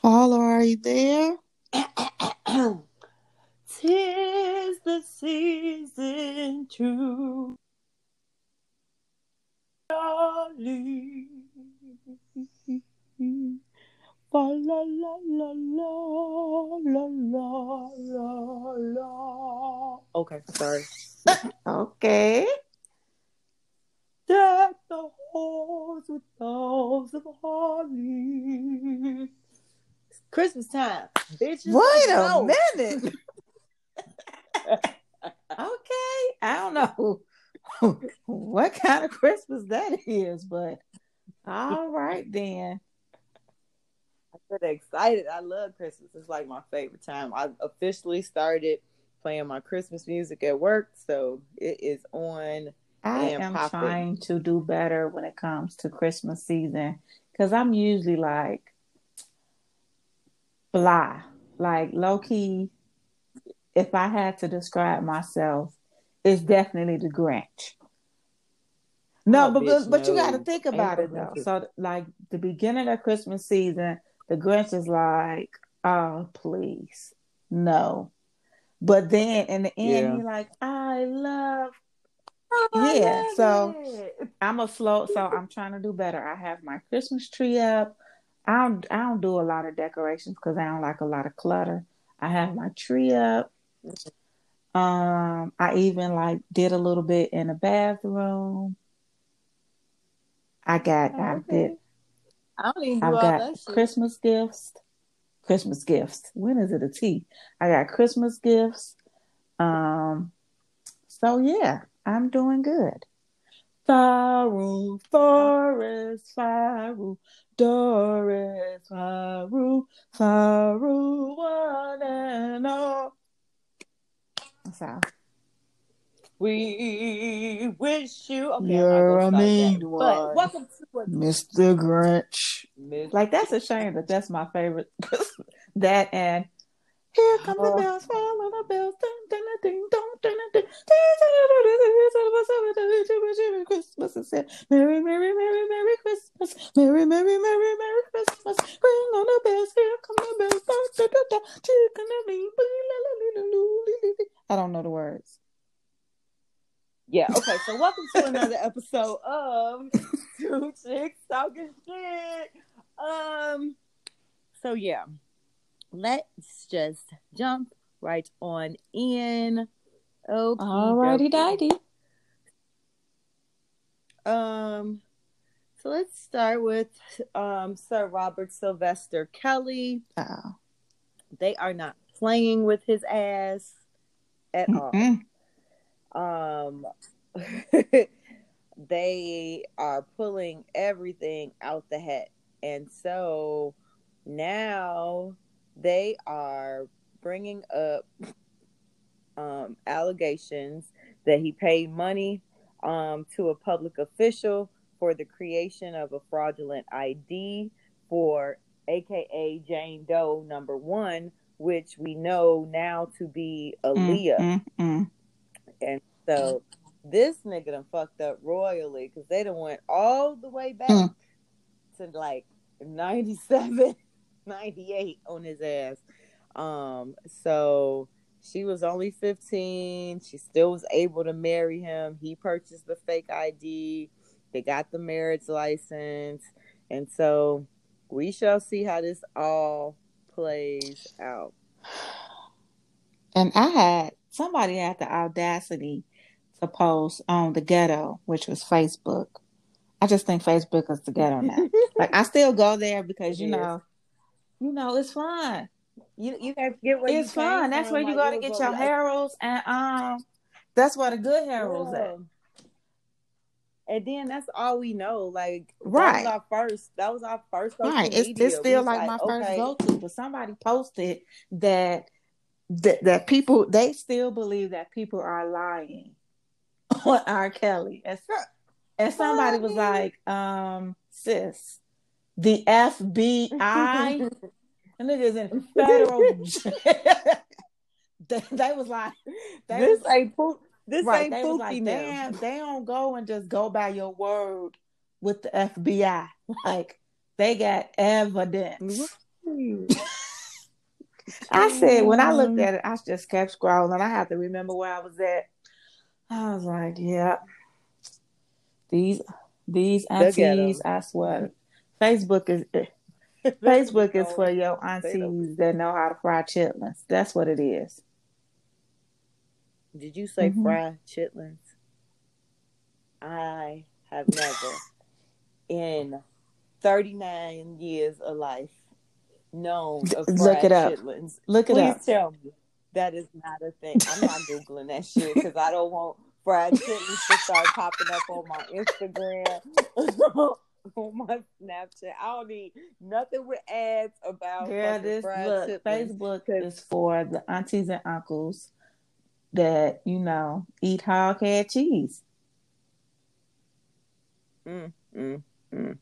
Paula, are you there? Tis the season to jolly. La la la la la la la la la. Okay, sorry. Okay. Deck the halls with boughs of holly. It's Christmas time, bitches. Wait a minute. okay. I don't know what kind of Christmas that is, but all right then. Really excited. I love Christmas. It's like my favorite time. I officially started playing my Christmas music at work, so it is on. I am popping. trying to do better when it comes to Christmas season because I'm usually like blah, like low key. If I had to describe myself, it's definitely the Grinch. No, Oh, but bitch, but you got to think about no it though. So like the beginning of Christmas season, the Grinch is like, oh please, no. But then in the end, Yeah. you're like, I love I Yeah, love so- it. I'm a slow, so I'm trying to do better. I have my Christmas tree up. I don't, I don't do a lot of decorations because I don't like a lot of clutter. I have my tree up. Um, I even like did a little bit in the bathroom. I got, Oh, I did, I don't even do I've all got. Christmas gifts. Christmas gifts. When is it a T? I got Christmas gifts. Um, so yeah, I'm doing good. Faru, Forest, Faru, Doris, Faru, Faru, one and all. So We wish you. Okay, You're I'm a not gonna mean that. one. But welcome to a Mr. Grinch. Miss- Like that's a shame that that's my favorite. that and here come the Oh. bells, follow the bells, dun, dun, dun, ding, dong, dun, dun, dun. Christmas and said, Merry, Merry, Merry, Merry Christmas, Merry, Merry, Merry, Merry Christmas. Ring on the bells, here come the bells, dun, dun, dun, dun. I don't know the words. Yeah, okay, so welcome to another episode of Two Chicks Talking Shit. Um, so yeah, let's just jump right on in. Okay. Alrighty, dighty. Um, so let's start with um Sir Robert Sylvester Kelly. Oh. They are not playing with his ass at all. Um they are pulling everything out the hat. And so now they are bringing up um allegations that he paid money um to a public official for the creation of a fraudulent ID for aka Jane Doe number 1 which we know now to be Aaliyah. Mm, mm, and so this nigga done fucked up royally because they done went all the way back Mm. to like 97, 98 on his ass. Um, so she was only 15. She still was able to marry him. He purchased the fake ID. They got the marriage license. And so we shall see how this all plays out. And I had somebody had the audacity to post on the ghetto, which was Facebook. I just think Facebook is the ghetto now. like I still go there because you It is. know, you know, it's fun. You you have to get where It's you fun. That's where you like, go to get your like, heralds and um that's where the good heralds at. And then that's all we know. Like Right. that was our first. That was our first. Right. It's it's still was like, my first okay, go to, but somebody posted that that that people they still believe that people are lying on R. Kelly. And, so, and somebody was like, um, sis, the FBI, and niggas in federal they, they was like, they this was, ain't poop. This right. ain't They poopy like, now. damn, they don't go and just go by your word with the FBI. Like they got evidence. I said when I looked Mhm. at it, I just kept scrolling. I have to remember where I was at. I was like, yeah, these these Look at 'em. aunties, I swear, Facebook is Facebook is for your aunties that know how to fry chitlins. That's what it is. Did you say Mhm. fried chitlins? I have never, in 39 years of life, known of Look it up. chitlins. Look it Please up. tell me that is not a thing. I'm not googling that shit because I don't want fried chitlins to start popping up on my Instagram, on my Snapchat. I don't need nothing with ads about Yeah, this fried look. Facebook is for the aunties and uncles that you know eat hog head cheese. Mm, mm, mm.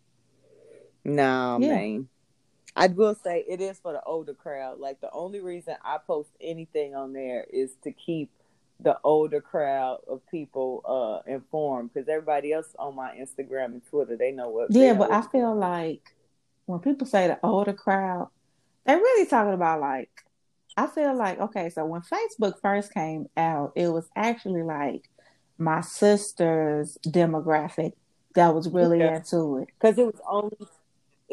No, Yeah. man. I will say it is for the older crowd. Like the only reason I post anything on there is to keep the older crowd of people uh informed because everybody else on my Instagram and Twitter they know what. Yeah, but I feel like when people say the older crowd, they're really talking about like I feel like okay, so when Facebook first came out, it was actually like my sister's demographic that was really Yeah. into it. because it was only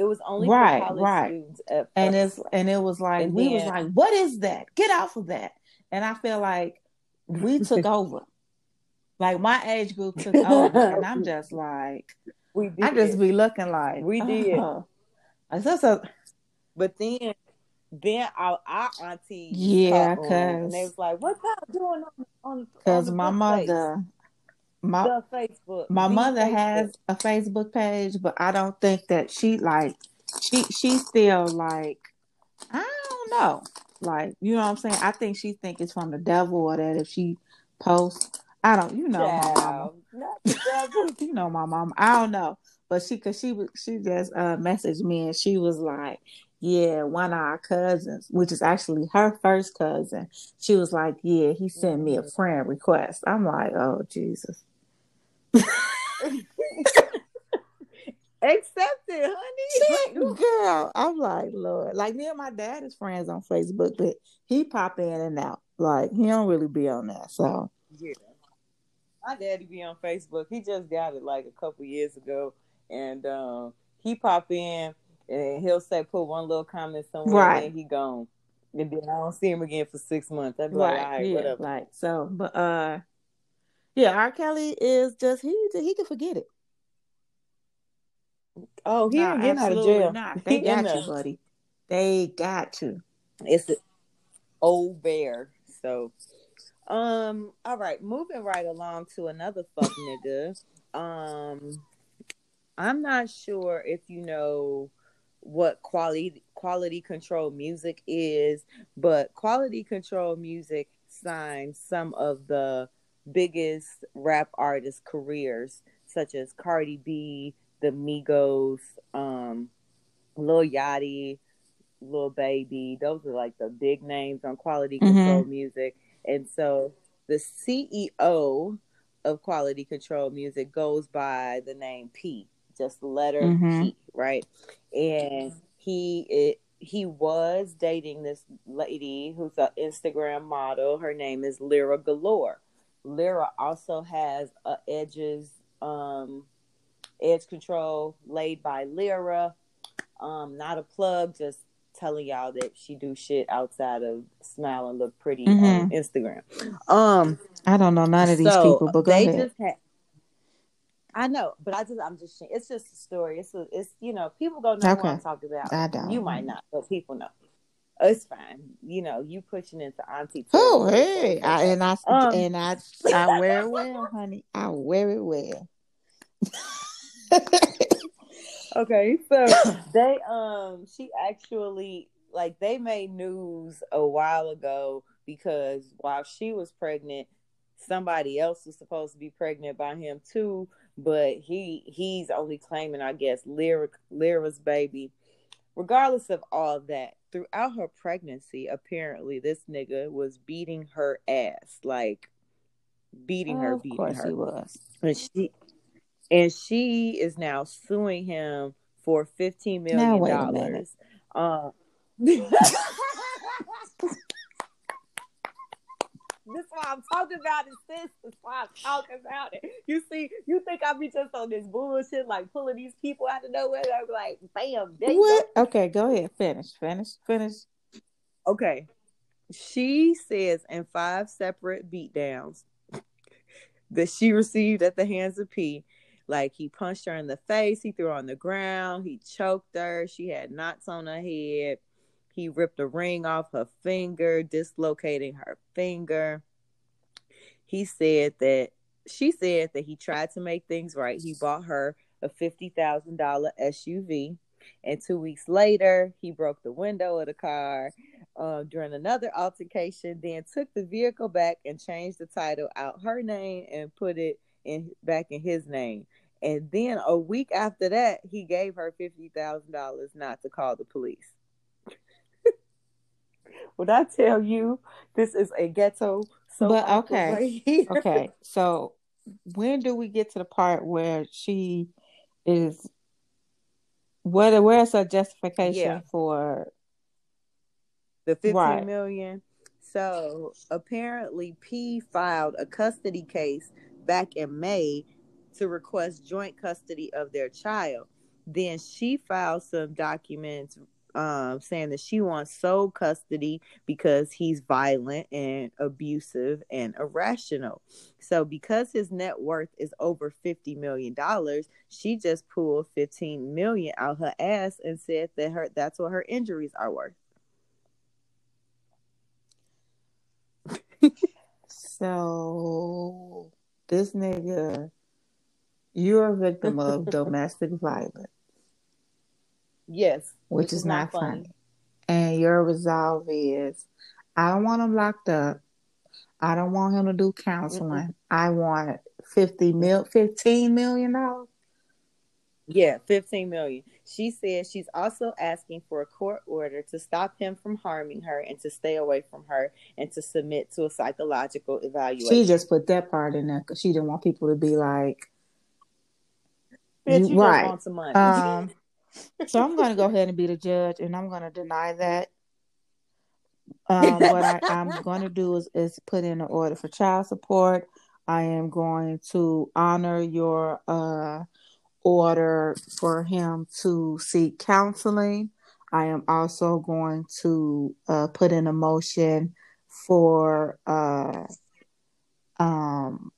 it was only Right, right. students at And it's and it was like And we was like, what is that? Get off of that. And I feel like we took over. Like my age group took over. And I'm just like we did. I just be looking like We did. Uh-huh. oh. That's a, But then, then our, our aunties, Yeah, and they 'cause- was like, "What y'all doing on on?" Cause my mother, my the Facebook, my the mother Facebook. has a Facebook page, but I don't think that she like she she still like I don't know, like you know what I'm saying. I think she think it's from the devil or that if she posts, I don't, you know, my mama, Child, not the devil. you know, my mom. I don't know, but she cause she was she just uh messaged me and she was like. Yeah, one of our cousins, which is actually her first cousin, she was like, "Yeah, he sent me a Mhm. friend request." I'm like, "Oh Jesus!" Accept it, honey. Shit, girl. I'm like, Lord. Like me and my dad is friends on Facebook, but he pop in and out. Like he don't really be on that. So Yeah. My daddy be on Facebook. He just got it like a couple years ago, and um, he pop in and he'll say put one little comment somewhere, Right. and he gone. And then I don't see him again for six months. I'd be like, all right, yeah, whatever. like so. But uh, yeah, R. Kelly is just he he can forget it. Oh, he Nah, ain't getting out of jail. Not. They in got you, buddy. They got to. It's an old bear. So, um, all right, moving right along to another fuck nigga. Um, I'm not sure if you know what quality quality control music is, but quality control music signed some of the biggest rap artists' careers, such as Cardi B, the Migos, um, Lil Yachty, Lil Baby. Those are like the big names on quality Mhm. control music. And so the CEO of quality control music goes by the name P, just the letter Mhm. P, right? And he it, he was dating this lady who's an Instagram model. Her name is Lira Galore. Lira also has a Edges um edge control laid by Lira. Um, not a plug, just telling y'all that she do shit outside of smile and look pretty on Mhm. Instagram. Um, I don't know none of these so people, but go they ahead. just had. I know, but I just I'm just it's just a story. It's a, it's you know people gonna know Okay. what I'm talking about. I don't. You might not, but people know. It's fine. You know, you pushing into auntie. Oh, hey, I, and I Um, and I I wear it well, honey. I wear it well. Okay, so they um she actually like they made news a while ago because while she was pregnant, somebody else was supposed to be pregnant by him too, but he he's only claiming I guess Lira Lira's baby. Regardless of all that, throughout her pregnancy, apparently this nigga was beating her ass, like beating her, of beating course her. he was. And she and she is now suing him for fifteen Now, wait a minute. dollars. Um, This is why I'm talking about it, sis. is why I'm talking about it. You see, you think I be just on this bullshit, like pulling these people out of nowhere. I'm like, bam, there you What? Okay, go ahead. Finish. Finish. Finish. Okay. She says in five separate beatdowns that she received at the hands of P. Like he punched her in the face, he threw her on the ground, he choked her, she had knots on her head, he ripped a ring off her finger, dislocating her finger. He said that she said that he tried to make things right. He bought her a $50,000 SUV. And two weeks later, he broke the window of the car uh, during another altercation, then took the vehicle back and changed the title out her name and put it in back in his name. And then a week after that, he gave her $50,000 not to call the police. Would I tell you this is a ghetto soap But, okay. right? Okay, so when do we get to the part where she is? What? Where's her justification Yeah. for? the fifteen Right. million. So apparently, P filed a custody case back in May to request joint custody of their child. Then she filed some documents um, saying that she wants sole custody because he's violent and abusive and irrational. So because his net worth is over fifty million dollars, she just pulled fifteen million out her ass and said that her that's what her injuries are worth. So this nigga, you're a victim of domestic violence, Yes, which is not funny. And your resolve is, I don't want him locked up. I don't want him to do counseling. I want fifty mil, fifteen million dollars. Yeah, 15 million. She said she's also asking for a court order to stop him from harming her and to stay away from her and to submit to a psychological evaluation. She just put that part in there because she didn't want people to be like, Bitch, you right. want some money. um. So I'm going to go ahead and be the judge, and I'm going to deny that. Um, what I, I'm going to do is, is put in an order for child support. I am going to honor your uh, order for him to seek counseling. I am also going to uh, put in a motion for uh, um,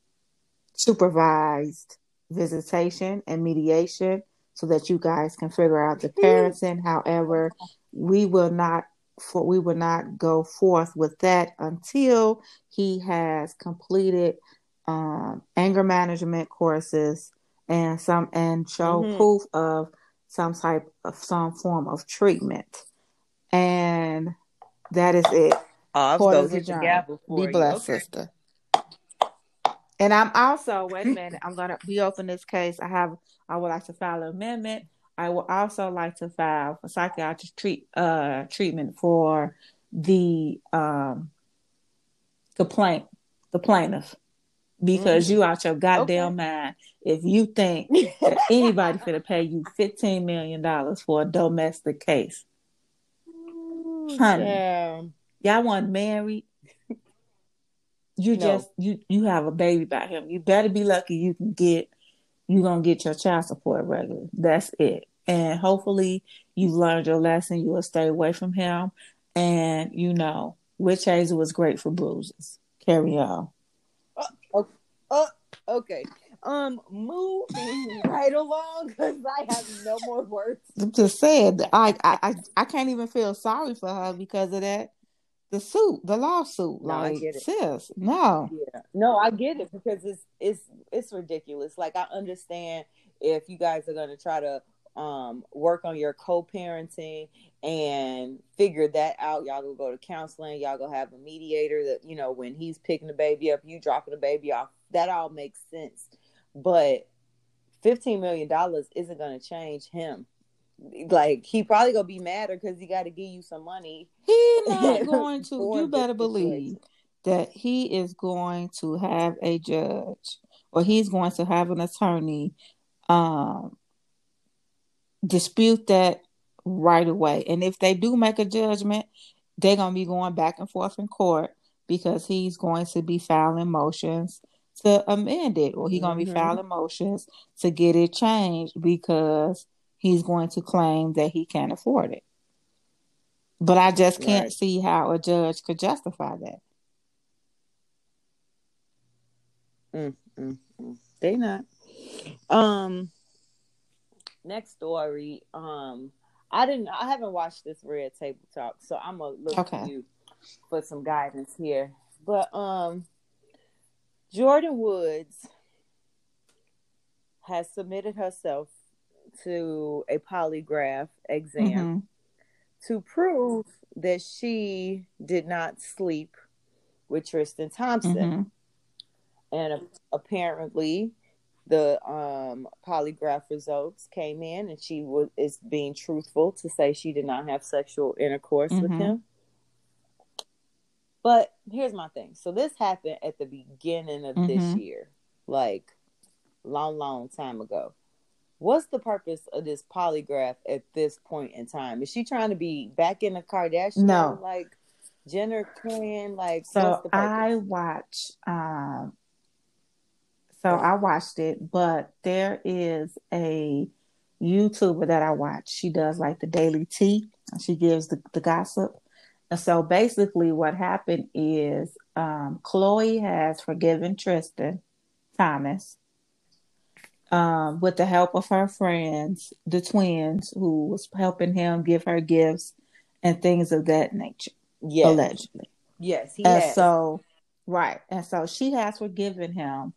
supervised visitation and mediation so that you guys can figure out the parenting. However, we will not for we will not go forth with that until he has completed um, anger management courses and some and show Mhm. proof of some type of some form of treatment. And that is it. I'll Court go is get the adjourned. for Be you. blessed, Okay. sister. And I'm also wait a minute. I'm gonna reopen this case. I have. I would like to file an amendment. I would also like to file a psychiatric treat uh treatment for the um complaint the plaintiff because you out your goddamn mind if you think that anybody finna pay you fifteen million dollars for a domestic case. Honey. Yeah. Y'all want married. You No. just you you have a baby by him. You better be lucky you can get you gonna get your child support regular. That's it. And hopefully you've learned your lesson. You will stay away from him. And you know, witch hazel was great for bruises. Carry on. Oh, okay. Um, moving right along because I have no more words. I'm just saying I I I can't even feel sorry for her because of that. The suit, the lawsuit. No, I like get it. sis, no. Yeah. No, I get it because it's it's it's ridiculous. Like I understand if you guys are gonna try to um work on your co-parenting and figure that out, y'all go go to counseling, y'all go have a mediator that you know when he's picking the baby up, you dropping the baby off. That all makes sense. But fifteen million dollars isn't gonna change him. Like he probably gonna be madder because he got to give you some money. He not going to. you better believe that he is going to have a judge or he's going to have an attorney um, dispute that right away. And if they do make a judgment, they're gonna be going back and forth in court because he's going to be filing motions to amend it, or he's mm-hmm. gonna be mm-hmm. filing motions to get it changed because he's going to claim that he can't afford it. But I just can't right. see how a judge could justify that. Mm, mm, mm. They not. Um. Next story. Um. I didn't. I haven't watched this Red Table Talk, so I'm gonna look okay. to you for some guidance here. But um, Jordyn Woods has submitted herself to a polygraph exam mm-hmm. to prove that she did not sleep with Tristan Thompson. Mm-hmm. And apparently, the um, polygraph results came in, and she was is being truthful to say she did not have sexual intercourse mm-hmm. with him. But here's my thing. So this happened at the beginning of mm-hmm. this year, like long, long time ago. What's the purpose of this polygraph at this point in time? Is she trying to be back in the Kardashian? No, like Jenner twin. Like so, I watch. Um, so I watched it, but there is a YouTuber that I watch. She does like the daily tea. She gives the, the gossip. And so basically, what happened is um, Khloe has forgiven Tristan Thomas um, with the help of her friends, the twins, who was helping him give her gifts and things of that nature. Yes. Allegedly. Yes. and has. so, right. And so she has forgiven him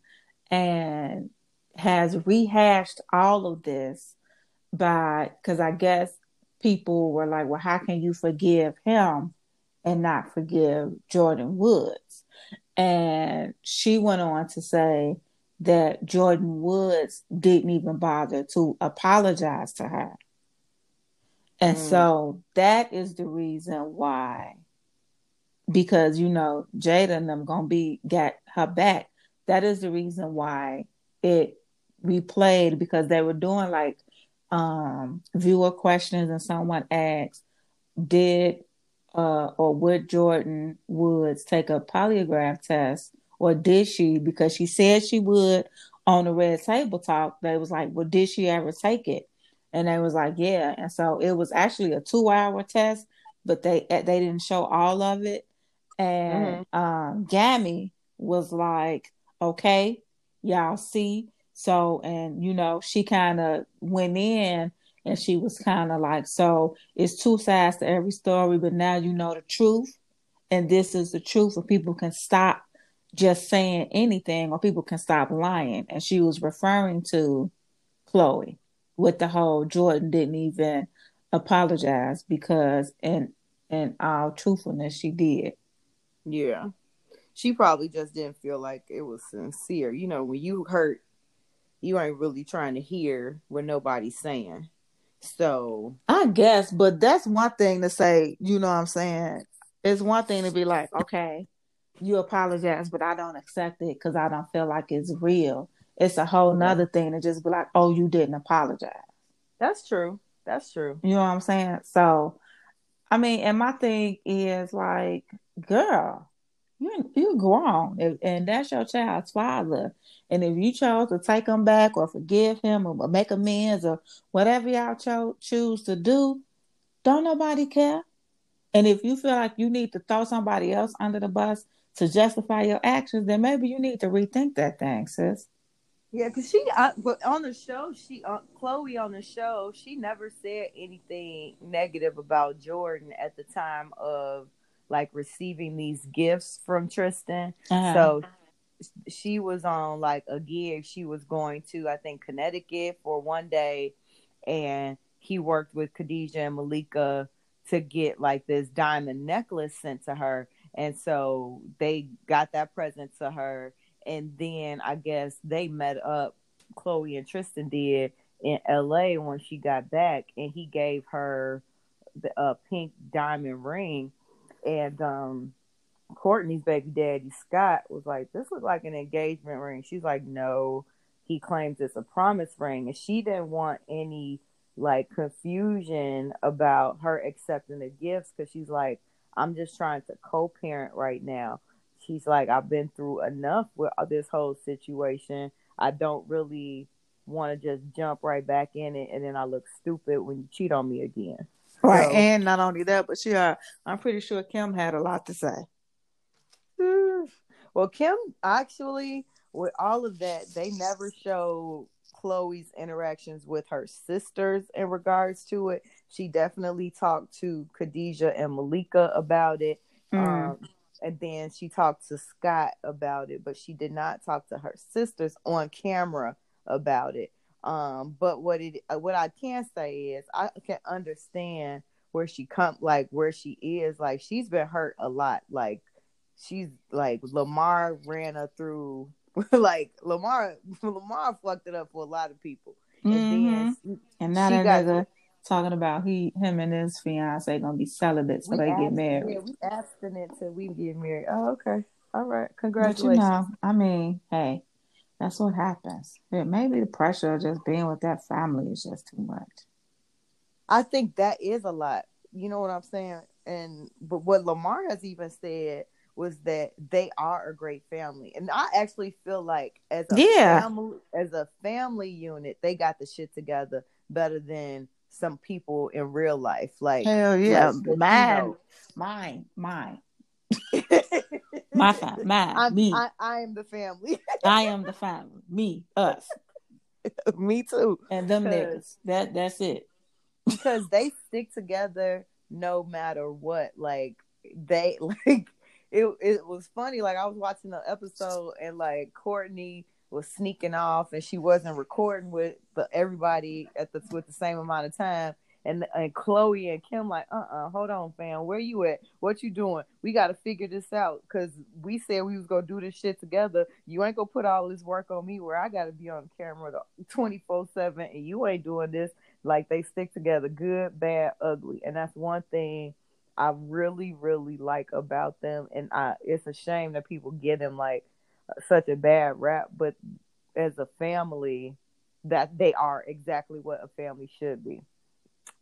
and has rehashed all of this by, because I guess people were like, well, how can you forgive him? and not forgive Jordyn Woods. And she went on to say that Jordyn Woods didn't even bother to apologize to her. And mm. so that is the reason why, because you know, Jada and them gonna be got her back. That is the reason why it replayed because they were doing like um viewer questions and someone asked, did uh, or would Jordyn Woods take a polygraph test, or did she? Because she said she would on the Red Table Talk. They was like, well, did she ever take it? And they was like, yeah. And so it was actually a two-hour test, but they they didn't show all of it. And mm-hmm. um, Gammy was like, okay, y'all see. So, and you know, she kind of went in and she was kind of like, so it's two sides to every story, but now you know the truth, and this is the truth, and people can stop just saying anything, or people can stop lying. And she was referring to Khloe with the whole Jordyn didn't even apologize because, in in all truthfulness, she did. Yeah, she probably just didn't feel like it was sincere. You know, when you hurt, you ain't really trying to hear what nobody's saying. So I guess, but that's one thing to say, you know what I'm saying? It's one thing to be like, okay, you apologize, but I don't accept it because I don't feel like it's real. It's a whole nother thing to just be like, oh, you didn't apologize. That's true. That's true. You know what I'm saying? So, I mean, and my thing is like, girl, you you grown, and that's your child's father. And if you chose to take him back or forgive him or make amends or whatever y'all cho- choose to do, don't nobody care. And if you feel like you need to throw somebody else under the bus to justify your actions, then maybe you need to rethink that thing, sis. Yeah, because she, uh, but on the show, she, uh, Khloe on the show, she never said anything negative about Jordyn at the time of like receiving these gifts from Tristan. Uh-huh. So she was on like a gig she was going to i think connecticut for one day and he worked with khadijah and malika to get like this diamond necklace sent to her and so they got that present to her and then i guess they met up Khloe and tristan did in LA when she got back, and he gave her the uh, pink diamond ring, and um, Kourtney's baby daddy Scott was like, "This looks like an engagement ring." She's like, "No." He claims it's a promise ring, and she didn't want any like confusion about her accepting the gifts because she's like, "I'm just trying to co-parent right now." She's like, "I've been through enough with this whole situation. I don't really want to just jump right back in it, and then I look stupid when you cheat on me again." Right, so, and not only that, but she, uh, I'm pretty sure Kim had a lot to say. Well, Kim actually, with all of that, they never show Khloe's interactions with her sisters in regards to it. She definitely talked to Khadijah and Malika about it. Mm. Um, and then she talked to Scott about it, but she did not talk to her sisters on camera about it. Um, but what it uh, what I can say is I can understand where she come like where she is. Like she's been hurt a lot. Like she's like Lamar ran her through like Lamar Lamar fucked it up for a lot of people. And mm-hmm. then and now that got, nigga talking about he him and his fiance gonna be celibate so they get married. Yeah, we abstinent till we get married. Oh, okay. All right. Congratulations. But you know, I mean, hey, that's what happens. Maybe the pressure of just being with that family is just too much. I think that is a lot. You know what I'm saying? And but what Lamar has even said was that they are a great family. And I actually feel like as a yeah. family as a family unit, they got the shit together better than some people in real life. Like hell yeah, like, mine, you know, mine, mine. my family, mine, I'm, me. I, I am the family. I am the family. Me, us. me too. And them niggas. That that's it. Because they stick together no matter what. Like they like it it was funny. Like I was watching the episode and like Kourtney was sneaking off and she wasn't recording with the everybody at the with the same amount of time. And and Khloe and Kim like, uh uh-uh, uh, hold on, fam, where you at? What you doing? We got to figure this out because we said we was gonna do this shit together. You ain't gonna put all this work on me where I got to be on camera twenty four seven, and you ain't doing this. Like they stick together, good, bad, ugly, and that's one thing I really, really like about them, and I it's a shame that people give them like such a bad rap, but as a family, that they are exactly what a family should be.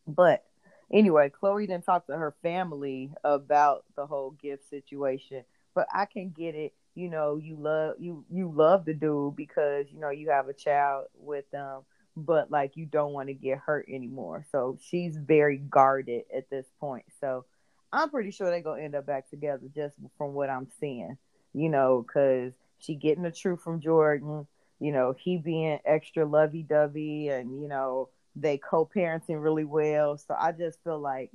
But anyway, Khloe didn't talk to her family about the whole gift situation, but I can get it. You know, you love you you love the dude because you know you have a child with them, but like you don't want to get hurt anymore. So she's very guarded at this point. So I'm pretty sure they're gonna end up back together just from what I'm seeing, you know, because she getting the truth from Jordyn, you know, he being extra lovey dovey, and you know they co-parenting really well. So I just feel like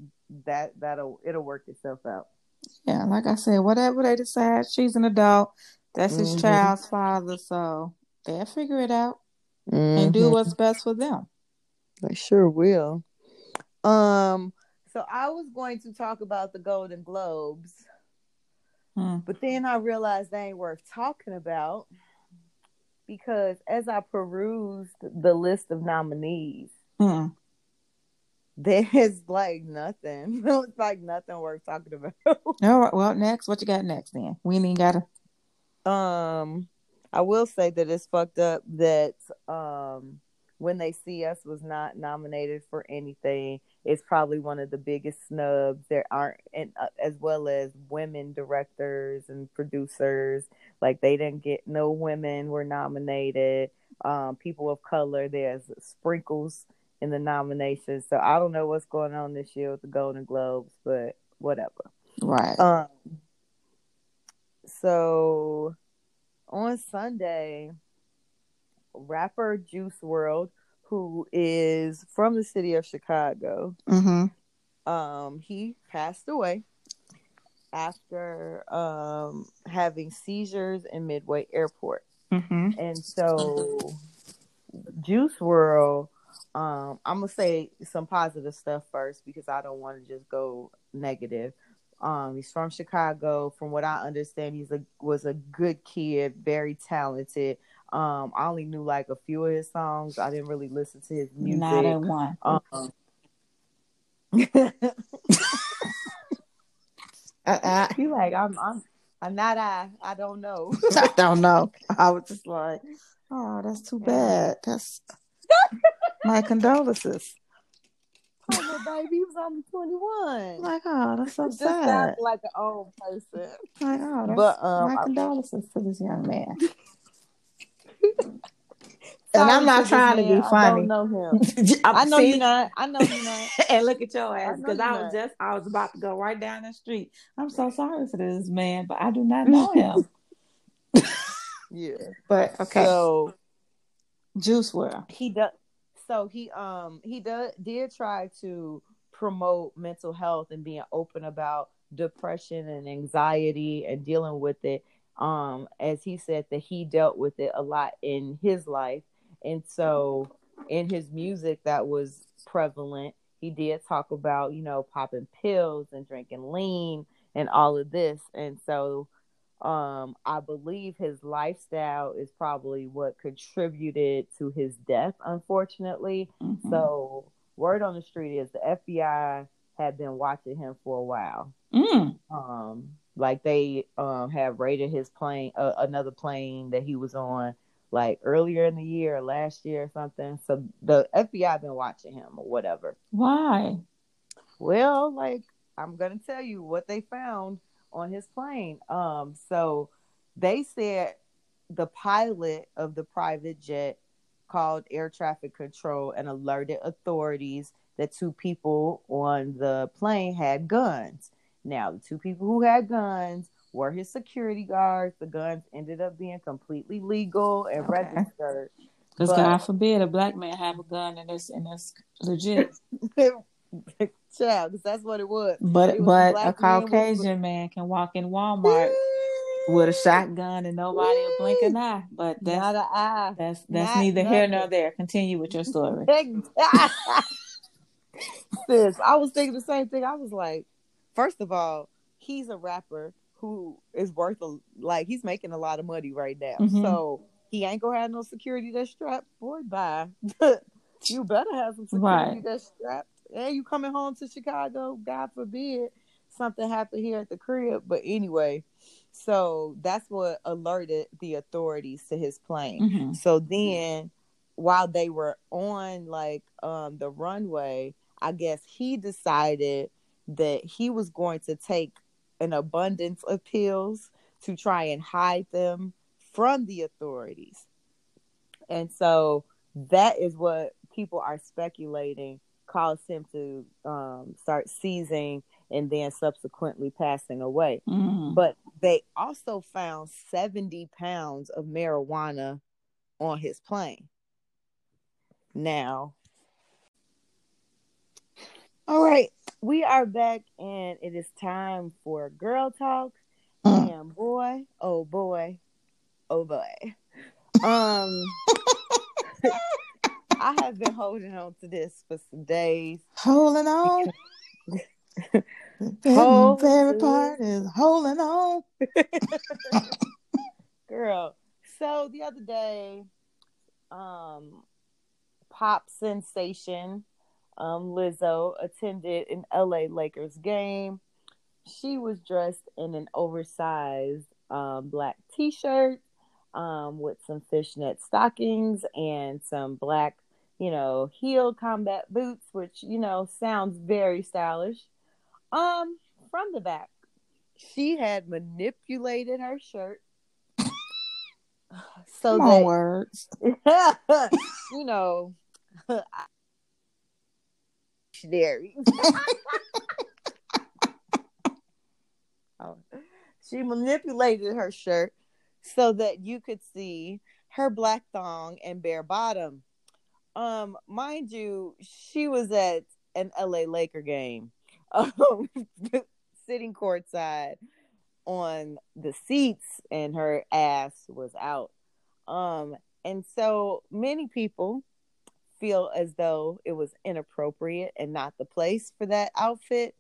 that that'll it'll work itself out. Yeah, like I said, whatever they decide, she's an adult. That's his mm-hmm. child's father, so they'll figure it out mm-hmm. and do mm-hmm. what's best for them. They sure will. Um, so I was going to talk about the Golden Globes, hmm. but then I realized they ain't worth talking about because as I perused the list of nominees, hmm. there's like nothing. it's like nothing worth talking about. All right. Well, next, what you got next? Then we ain't got to. Um, I will say that it's fucked up that um when they see us was not nominated for anything it's probably one of the biggest snubs. There aren't and uh, as well as women directors and producers like they didn't get no women were nominated. Um, people of color there's sprinkles in the nominations. So i don't know what's going on this year with the golden globes but whatever. Right. Um so on sunday rapper Juice WRLD, who is from the city of Chicago. Mm-hmm. Um, he passed away after um, having seizures in Midway Airport. Mm-hmm. And so, Juice WRLD, um, I'm gonna say some positive stuff first because I don't want to just go negative. Um, he's from Chicago. From what I understand, he's a was a good kid, very talented. Um, I only knew like a few of his songs. I didn't really listen to his music. Not a one. Um, Uh, he like I'm I'm I'm not I I don't know. I don't know. I was just like, oh, that's too bad. That's my condolences. Poor little baby, he was only twenty one. Like, oh, that's so Just sad. sounds like an old person. Like, oh, that's But um, my I- condolences to this young man. Sorry and I'm not trying to man. be I funny. don't know him. I'm- know see? you're not. I know you're not. and look at your ass because you're I, was not. just I was about to go right down the street. I'm so sorry for this man, but I do not know him. Yeah. but okay, So Juice WRLD. he does. So he um he does did try to promote mental health and being open about depression and anxiety and dealing with it. Um, as he said that he dealt with it a lot in his life, and so in his music that was prevalent, he did talk about you know popping pills and drinking lean and all of this, and so um i believe his lifestyle is probably what contributed to his death unfortunately Mhm. so word on the street is the fbi had been watching him for a while Mm. um like they um had raided his plane uh, another plane that he was on like earlier in the year or last year or something so the fbi been watching him or whatever Why? well, like I'm gonna tell you what they found on his plane. Um, so they said the pilot of the private jet called air traffic control and alerted authorities that two people on the plane had guns. Now, the two people who had guns were his security guards. The guns ended up being completely legal and Okay. registered. Because God forbid a black man have a gun and it's and it's legit. Child, 'cause that's what it was. But It was but a man with- Caucasian man can walk in Walmart with a shotgun and nobody will blink an eye. But that's Not an eye. that's that's not neither here nor there. Continue with your story. Sis, I was thinking the same thing. I was like, first of all, he's a rapper who is worth a like he's making a lot of money right now. Mhm. So he ain't gonna have no security that's strapped. Boy, bye. you better have some security Right. that's strapped. And you coming home to Chicago, God forbid something happened here at the crib. But anyway, so that's what alerted the authorities to his plane. Mhm. So then while they were on like um the runway, I guess he decided that he was going to take an abundance of pills to try and hide them from the authorities. And so that is what people are speculating caused him to um, start seizing and then subsequently passing away. Mhm. But they also found 70 pounds of marijuana on his plane. Now, all right, we are back and it is time for girl talk. Mm. And boy, oh boy, oh boy. Um, I have been holding on to this for some days. Holding on. The very part is holding on. girl. So the other day, um, pop sensation, um, Lizzo attended an LA Lakers game. She was dressed in an oversized um, black T-shirt um, with some fishnet stockings and some black, you know, heel combat boots, which you know sounds very stylish. Um, from the back, she had manipulated her shirt so Come that words. you know, dictionary. Oh, she manipulated her shirt so that you could see her black thong and bare bottom. Um, mind you, she was at an LA Laker game, um, sitting courtside on the seats, and her ass was out. Um, and so many people feel as though it was inappropriate and not the place for that outfit.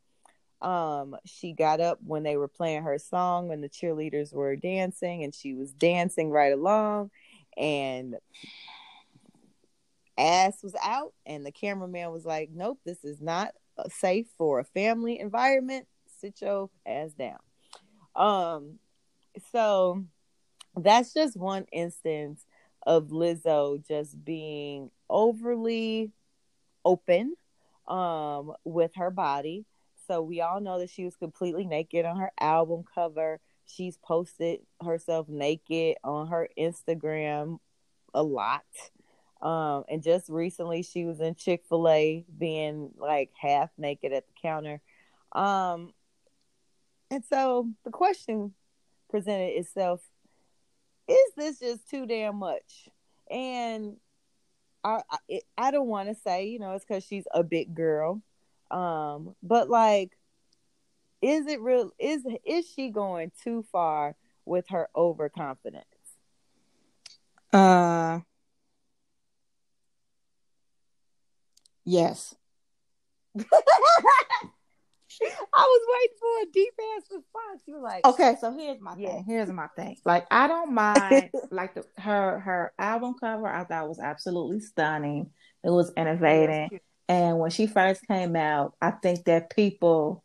Um, she got up when they were playing her song when the cheerleaders were dancing, and she was dancing right along. and ass was out and the cameraman was like nope this is not safe for a family environment sit your ass down um so that's just one instance of lizzo just being overly open um with her body so we all know that she was completely naked on her album cover she's posted herself naked on her instagram a lot um, and just recently she was in Chick fil A being like half naked at the counter. Um, and so the question presented itself is this just too damn much? And I, I, I don't want to say, you know, it's because she's a big girl. Um, but like, is it real? Is is she going too far with her overconfidence? Uh, Yes. I was waiting for a deep ass response. You were like, okay, so here's my yeah. thing. Here's my thing. Like, I don't mind like the, her her album cover. I thought was absolutely stunning. It was innovating, and when she first came out, I think that people,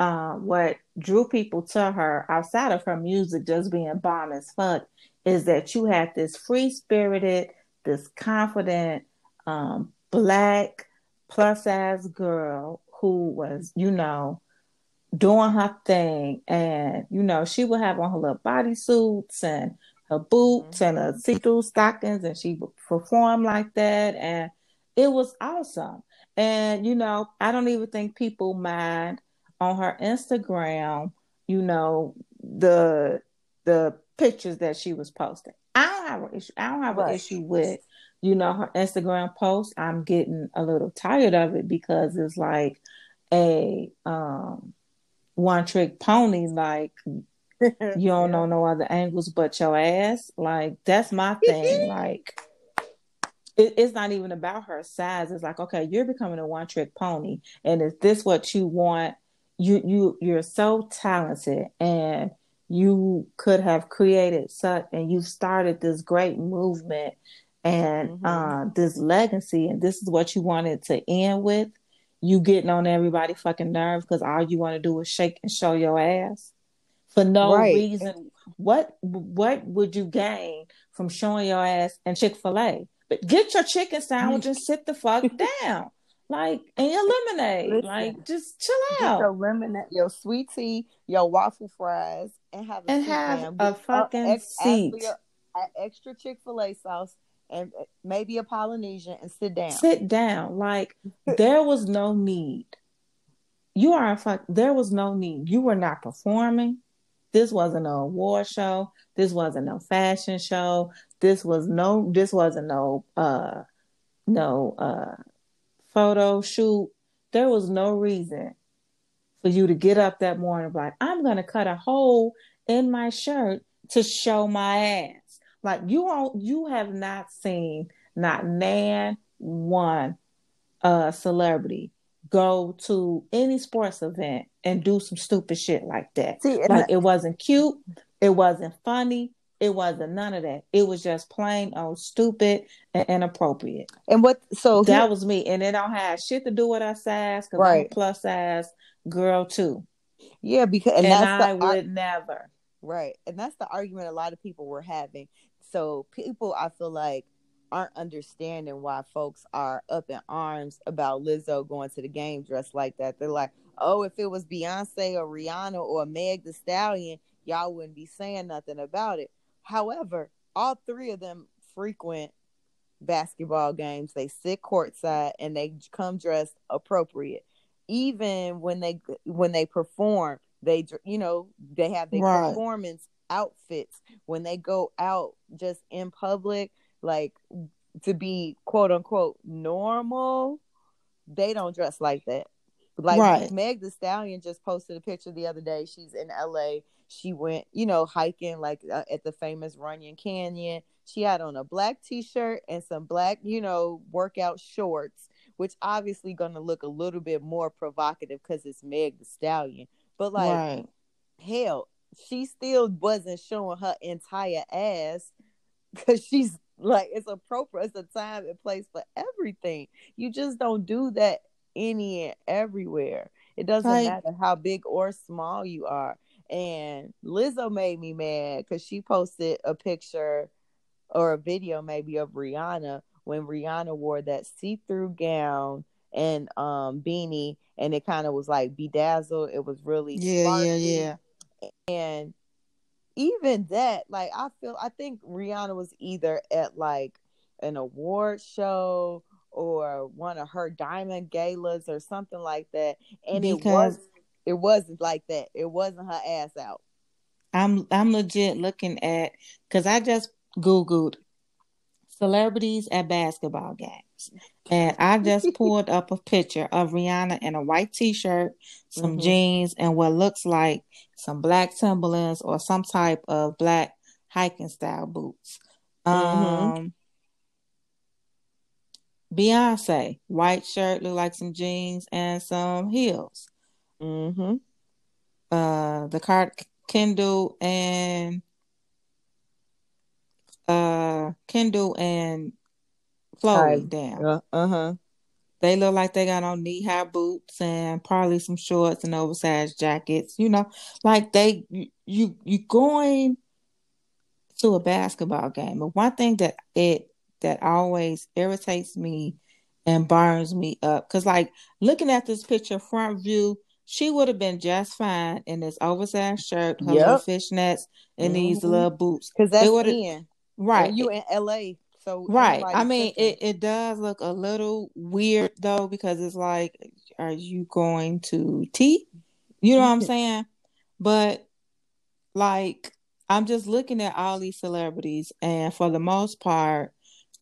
uh, what drew people to her outside of her music just being bomb as fuck, is that you had this free spirited, this confident, um, black plus size girl who was, you know, doing her thing. And, you know, she would have on her little bodysuits and her boots mm-hmm. and her see through stockings, and she would perform like that. And it was awesome. And, you know, I don't even think people mind on her Instagram, you know, the the pictures that she was posting. I don't have an issue. I don't have right. an issue with you know, her Instagram post, I'm getting a little tired of it because it's like a um, one trick pony. Like you don't yeah. know no other angles but your ass. Like that's my thing. like it, it's not even about her size. It's like okay, you're becoming a one trick pony, and is this what you want? You you you're so talented and you could have created such and you started this great movement and mm-hmm. uh, this legacy, and this is what you wanted to end with. You getting on everybody fucking nerves because all you want to do is shake and show your ass for no right. reason. What what would you gain from showing your ass and Chick Fil A? But get your chicken sandwich and sit the fuck down. Like and your lemonade, Listen, like just chill out. Your lemonade, your sweet tea, your waffle fries, and have a and have a fucking ex- seat. Extra Chick Fil A sauce and maybe a Polynesian and sit down. Sit down. Like there was no need. You are a fuck. There was no need. You were not performing. This wasn't an award show. This wasn't no fashion show. This was no. This wasn't no. Uh, no. Uh, photo shoot. There was no reason for you to get up that morning like I'm gonna cut a hole in my shirt to show my ass. Like you won't, you have not seen not nan one uh celebrity go to any sports event and do some stupid shit like that. See, like it wasn't cute, it wasn't funny, it wasn't none of that. It was just plain old stupid and inappropriate. And what so that was me. And it don't have shit to do with our size because right. I'm a plus size girl too. Yeah, because and, and I the, would I, never. Right. And that's the argument a lot of people were having. So people, I feel like, aren't understanding why folks are up in arms about Lizzo going to the game dressed like that. They're like, oh, if it was Beyonce or Rihanna or Meg the Stallion, y'all wouldn't be saying nothing about it. However, all three of them frequent basketball games. They sit courtside and they come dressed appropriate. Even when they when they perform, they you know they have their right. performance outfits when they go out just in public, like to be quote unquote normal, they don't dress like that. Like right. Meg the Stallion just posted a picture the other day. She's in LA. She went, you know, hiking like uh, at the famous Runyon Canyon. She had on a black t-shirt and some black, you know, workout shorts, which obviously going to look a little bit more provocative because it's Meg the Stallion. But like, right. hell, she still wasn't showing her entire ass because she's like it's appropriate. It's a time and place for everything. You just don't do that any and everywhere. It doesn't matter how big or small you are. And Lizzo made me mad because she posted a picture or a video maybe of Rihanna when Rihanna wore that see-through gown and um beanie and it kind of was like bedazzled. It was really Yeah, yeah, yeah. And even that, like I feel I think Rihanna was either at like an award show or one of her diamond galas or something like that. And it Because- was it wasn't like that. It wasn't her ass out. I'm I'm legit looking at because I just googled celebrities at basketball games, and I just pulled up a picture of Rihanna in a white T-shirt, some Mhm. jeans, and what looks like some black Timberlands or some type of black hiking style boots. Mhm. Um, Beyonce, white shirt, look like some jeans and some heels. Mm-hmm. uh the card Kendall and uh Kendall and Khloe down. Uh huh. They look like they got on knee high boots and probably some shorts and oversized jackets. You know, like they you you, going to a basketball game. But one thing that it that always irritates me and burns me up because like looking at this picture front view she would have been just fine in this oversized shirt her little Yep. fishnets and these Mhm. little boots Because that's in. right you in LA. So right. i mean it, it does look a little weird though because it's like are you going to tea you know what i'm mm-hmm. saying? But like i'm just looking at all these celebrities and for the most part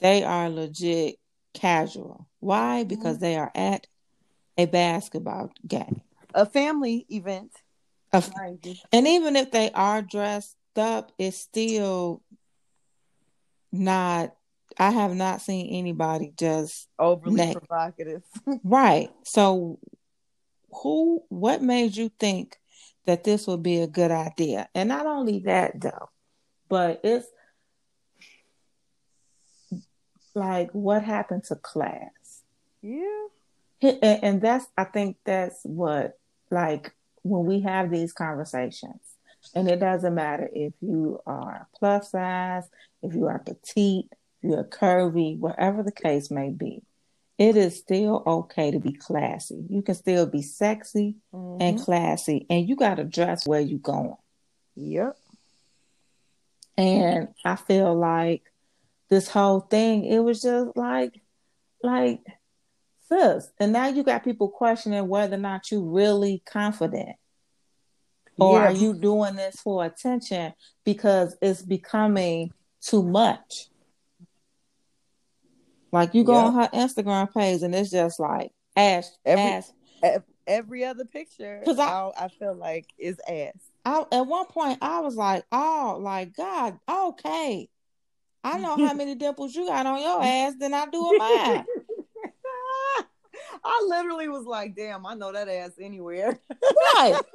they are legit casual. Why? Mm-hmm. Because they are at a basketball game. A family event. Of- mind and even if they are dressed up it's still not i have not seen anybody just Overly Neck. provocative. right so who what made you think that this would be a good idea and not only that though but it's like what happened to class yeah. and, and that's i think that's what like when we have these conversations and it doesn't matter if you are plus size if you are petite you're curvy whatever the case may be it is still okay to be classy you can still be sexy and Mhm. classy and you got to dress where you're going Yep. and i feel like this whole thing it was just like like sis and now you got people questioning whether or not you really confident or Yeah. are you doing this for attention because it's becoming too much like you go Yep. on her instagram page and it's just like ass Every- ass Ev- Every other picture, 'Cause I- I, I feel like is ass. I, at one point I was like, oh, like God, okay. I know how many dimples you got on your ass than I do on mine. I literally was like, damn, I know that ass anywhere. right.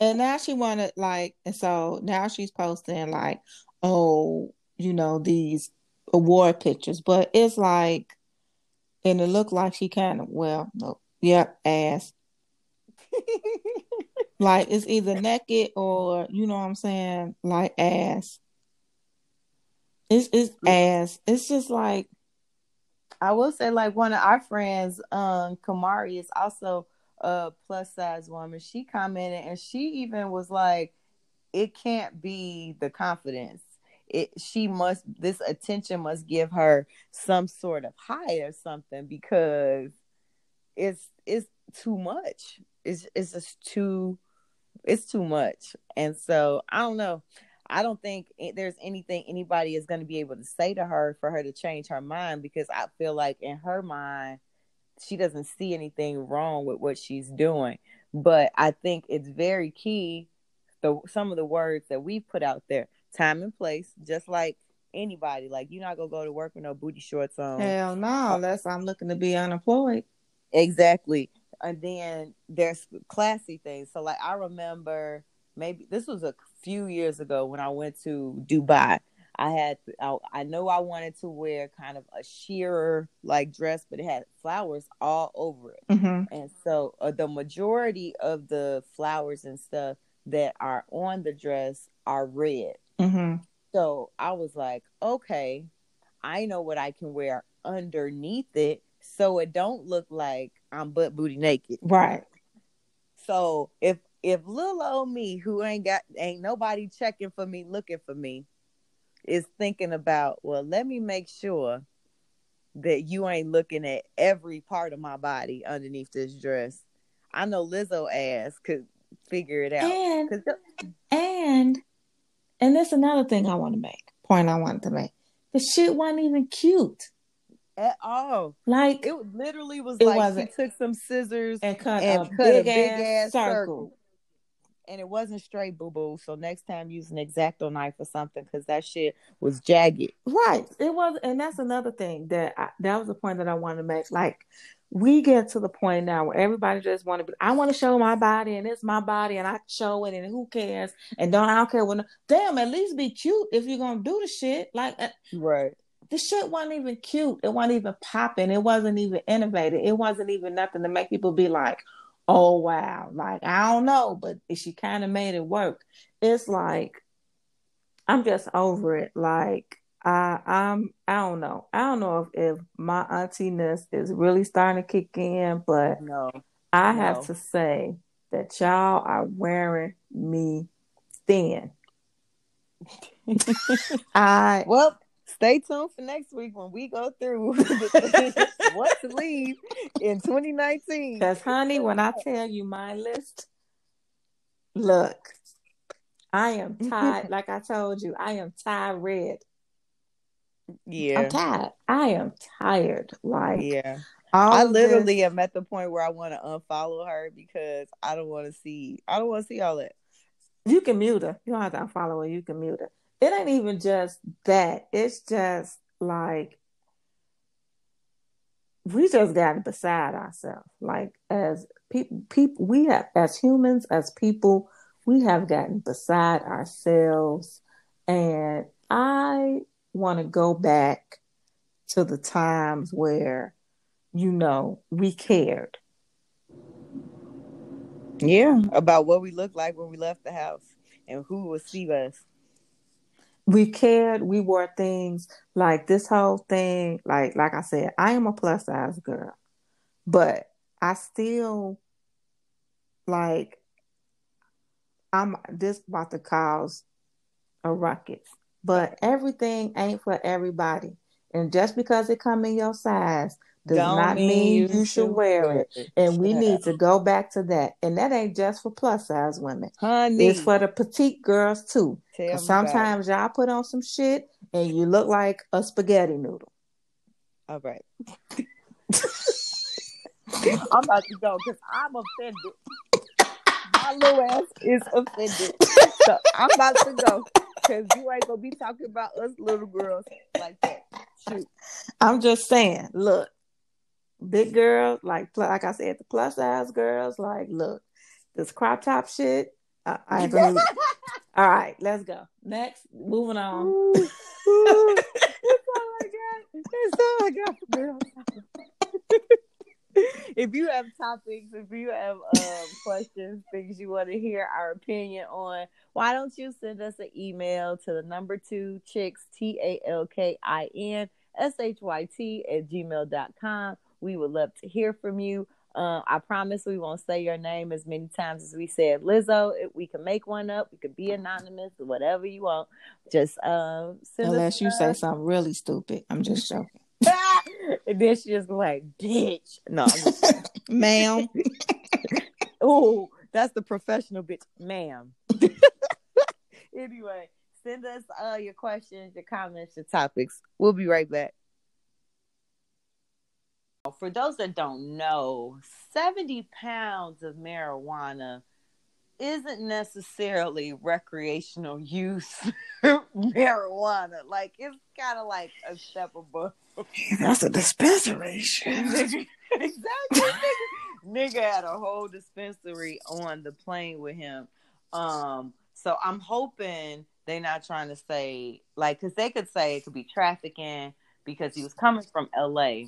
And now she wanted like, and so now she's posting like, oh, you know, these award pictures, but it's like, and it looked like she kind of, well, no, yep, ass. Like it's either naked or you know what I'm saying, like ass. It's it's ass. It's just like I will say, like one of our friends, um, Kamari is also a plus size woman. She commented, and she even was like, "It can't be the confidence. It she must this attention must give her some sort of high or something because it's it's too much. It's it's just too it's too much. And so I don't know. I don't think there's anything anybody is going to be able to say to her for her to change her mind because I feel like in her mind she doesn't see anything wrong with what she's doing. But I think it's very key the some of the words that we put out there, time and place, just like anybody. Like you're not gonna go to work with no booty shorts on. hell no, unless I'm looking to be unemployed. Exactly. And then there's classy things. So like I remember maybe this was a few years ago when I went to Dubai. I had I, I know I wanted to wear kind of a sheer like dress, but it had flowers all over it. Mhm. And so uh, the majority of the flowers and stuff that are on the dress are red. Mhm. So I was like, okay, I know what I can wear underneath it so it don't look like I'm butt booty naked. Right. So if if little old me who ain't got ain't nobody checking for me, looking for me, is thinking about, well, let me make sure that you ain't looking at every part of my body underneath this dress. I know Lizzo ass could figure it out. And and and that's another thing I want to make. Point I wanted to make. The shit wasn't even cute. at all. Like It literally was It like wasn't. she took some scissors and cut and a cut big, a big ass, ass circle. circle. and it wasn't straight boo boo. So next time use an exacto knife or something because that shit was jagged. Right. It was, and that's another thing that I, that was the point that I wanted to make. Like, we get to the point now where everybody just want to be. I want to show my body, and it's my body, and I show it, and who cares? And don't I don't care when. Damn, at least be cute if you're gonna do the shit. Like, uh, Right. the shit wasn't even cute. It wasn't even popping. It wasn't even innovative. It wasn't even nothing to make people be like, "Oh wow!" Like I don't know, but she kind of made it work. It's like I'm just over it. Like I, I'm, I don't know. I don't know if, if my auntie-ness is really starting to kick in, but No. I No. have to say that y'all are wearing me thin. I Well, stay tuned for next week when we go through what to leave in 2019. Because, honey, when I tell you my list, look, I am tired. like I told you, I am tired. Yeah. I'm tired. I am tired. Like, Yeah. I literally this- am at the point where I want to unfollow her because I don't want to see I don't want to see all that. you can mute her. You don't have to unfollow her. You can mute her. It ain't even just that. It's just like we just gotten beside ourselves. Like as people, people, we have as humans, as people, we have gotten beside ourselves, and I want to go back to the times where, you know, we cared. Yeah, about what we looked like when we left the house and who would see us. we cared we wore things like this whole thing like like i said i am a plus size girl but i still like i'm this about to cause a ruckus but everything ain't for everybody and just because it come in your size does Don't not mean you should wear it and we Yeah. need to go back to that and that ain't just for plus size women Honey, it's for the petite girls too tell me Cause about it. sometimes y'all put on some shit and you look like a spaghetti noodle. All right. I'm about to go because I'm offended. My little ass is offended. So I'm about to go because you ain't gonna be talking about us little girls like that. Shoot. I'm just saying, look, big girls, like like I said, the plus size girls, like, look, this crop top shit. Uh, I, I ain't All right, let's go. Next, moving on. Ooh, ooh. That's all I got. That's all I got for girls. If you have topics, if you have um, questions, things you want to hear our opinion on, why don't you send us an email to the number two chicks, T A L K I N S H Y T at gmail.com. We would love to hear from you. Uh, I promise we won't say your name as many times as we said Lizzo. If we can make one up, we could be anonymous, or whatever you want. Just um, send us Unless you say something really stupid. I'm just joking, and then she just like, bitch. No, I'm just ma'am. oh, that's the professional bitch, ma'am. anyway, send us uh your questions, your comments, your topics. We'll be right back. For those that don't know, 70 pounds of marijuana isn't necessarily recreational use marijuana. Like it's kind of like a step above. That's a dispensary. Nigga- exactly. Nigga, nigga had a whole dispensary on the plane with him. Um, so I'm hoping they're not trying to say like because they could say it could be trafficking because he was coming from LA.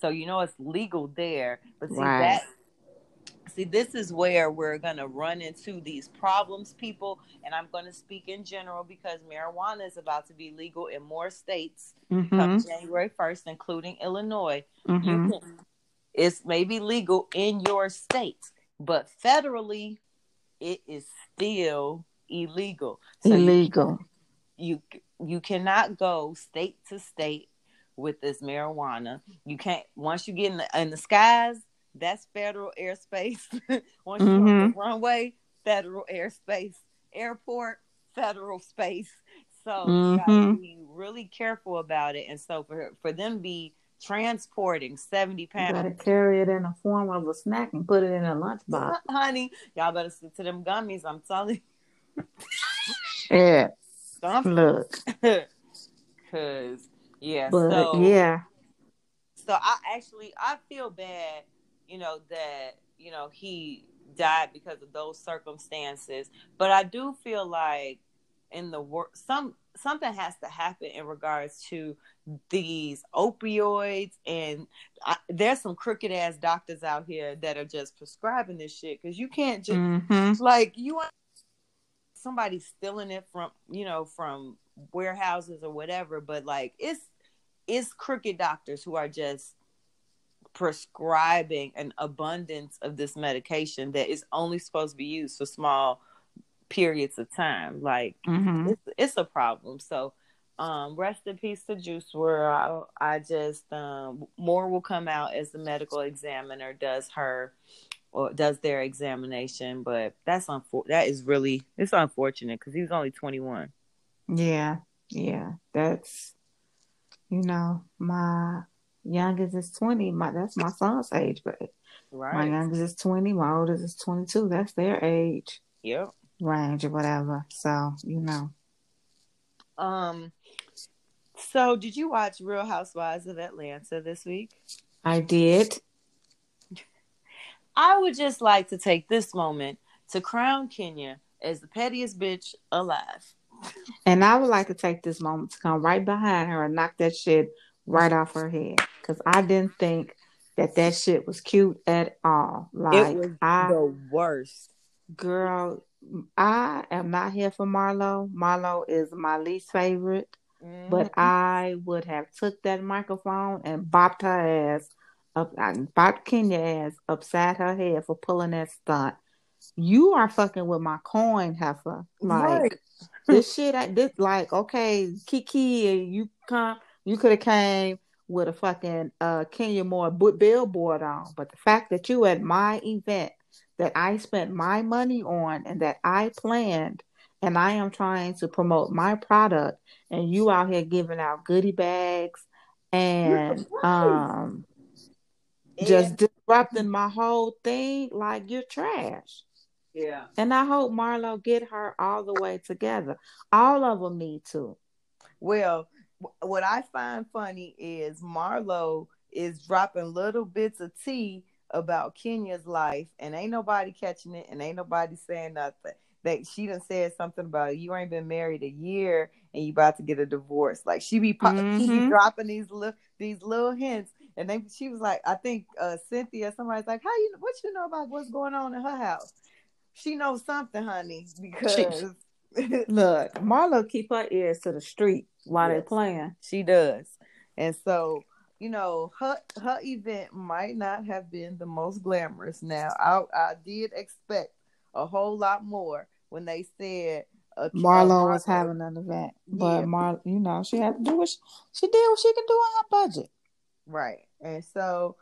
So you know it's legal there. But see Right. that see this is where we're gonna run into these problems, people, and I'm gonna speak in general because marijuana is about to be legal in more states come Mhm. January first, including Illinois. Mhm. You can it's maybe legal in your state, but federally it is still illegal. So you Illegal. you you cannot go state to state with this marijuana. You can't once you get in the, in the skies, that's federal airspace. once you're on the runway, federal airspace. Airport, federal space. So you gotta Mhm. be really careful about it. And so for for them to be transporting seventy You pounds, gotta carry it in the form of a snack and put it in a lunchbox. honey, y'all better stick to them gummies. I'm telling you. Yeah. Some- Look. Cause yeah, But so yeah. so I actually I feel bad, you know, that you know he died because of those circumstances. But I do feel like in the work some something has to happen in regards to these opioids and I, there's some crooked ass doctors out here that are just prescribing this shit because you can't just Mhm. like you want somebody stealing it from you know from warehouses or whatever but like it's it's crooked doctors who are just prescribing an abundance of this medication that is only supposed to be used for small periods of time like Mhm. it's, it's a problem so um rest in peace to Juice WRLD I, I just um more will come out as the medical examiner does her or does their examination but that's unfor- that is really it's unfortunate because he was only 21 Yeah. Yeah. That's you know, my youngest is twenty. My that's my son's age, but my youngest is twenty, my oldest is twenty two. That's their age yep range or whatever. So, you know. um so did you watch real housewives of atlanta this week I did. i would just like to take this moment to crown kenya as the pettiest bitch alive And I would like to take this moment to come right behind her and knock that shit right off her head. Because I didn't think that that shit was cute at all. Like, it was I, the worst girl, I am not here for Marlo. Marlo is my least favorite. But Mhm. I would have took that microphone and bopped her ass up, I bopped Kenya ass upside her head for pulling that stunt. You are fucking with my coin, heifer. Like Right. this shit, I this like okay, Kiki, you come, you could have came with a fucking uh Kenya Moore billboard on, but the fact that you at my event that I spent my money on and that I planned, and I am trying to promote my product, and you out here giving out goodie bags and um just disrupting my whole thing like you're trash. yeah And I hope Marlo get her all the way together. All of them need to. Well, what I find funny is Marlo is dropping little bits of tea about Kenya's life, and ain't nobody catching it, and ain't nobody saying nothing. That she done said something about you ain't been married a year and you about to get a divorce. Like she be pop- she be Mhm. dropping these little these little hints, and then she was like, I think uh Cynthia, somebody's like, how you what you know about what's going on in her house? She knows something, honey, because Look, Marlo keep her ears to the street while they're playing. She does. And so, you know, her her event might not have been the most glamorous. Now, I I did expect a whole lot more when they said uh, Marlo was having an event, but Yeah. Mar, you know, she had to do what she, she did what she could do on her budget. right. And so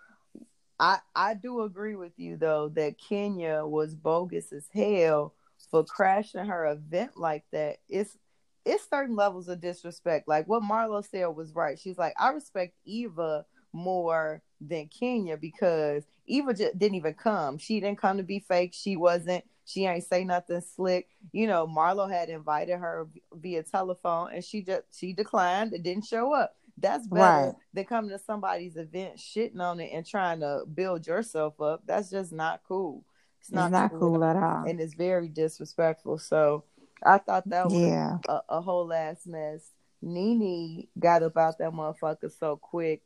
I I do agree with you though that Kenya was bogus as hell for crashing her event like that. It's it's certain levels of disrespect. Like what Marlo said was right. She's like, I respect Eva more than Kenya because Eva just didn't even come. She didn't come to be fake. She wasn't. She ain't say nothing slick. You know, Marlo had invited her via telephone, and she just she declined and didn't show up. That's better Right. than coming to somebody's event, shitting on it, and trying to build yourself up. That's just not cool. It's not, cool at at all. and it's very disrespectful. So, I thought that was Yeah. a, a whole ass mess. Nene got up out that motherfucker so quick.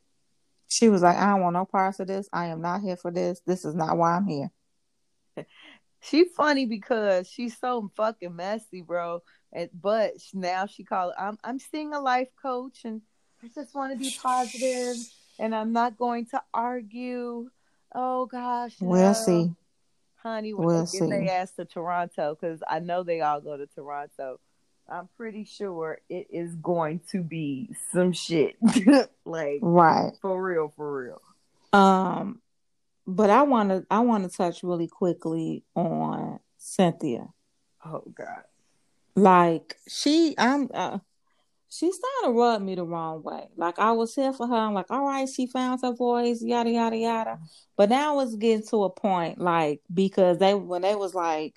She was like, I don't want no parts of this. I am not here for this. This is not why I'm here. She funny because she's so fucking messy, bro. And but now she called. I'm I'm seeing a life coach and I just want to be positive and I'm not going to argue. Oh gosh, We'll no. see. Honey. When We'll they get their ass to Toronto, because I know they all go to Toronto. I'm pretty sure it is going to be some shit, like Right. for real, for real. Um, but I want to I want to touch really quickly on Cynthia. Oh god. Like she, I'm, uh, she's starting to rub me the wrong way. Like I was here for her. I'm like, all right, she found her voice, yada yada yada. But now it's getting to a point, like because they when they was like,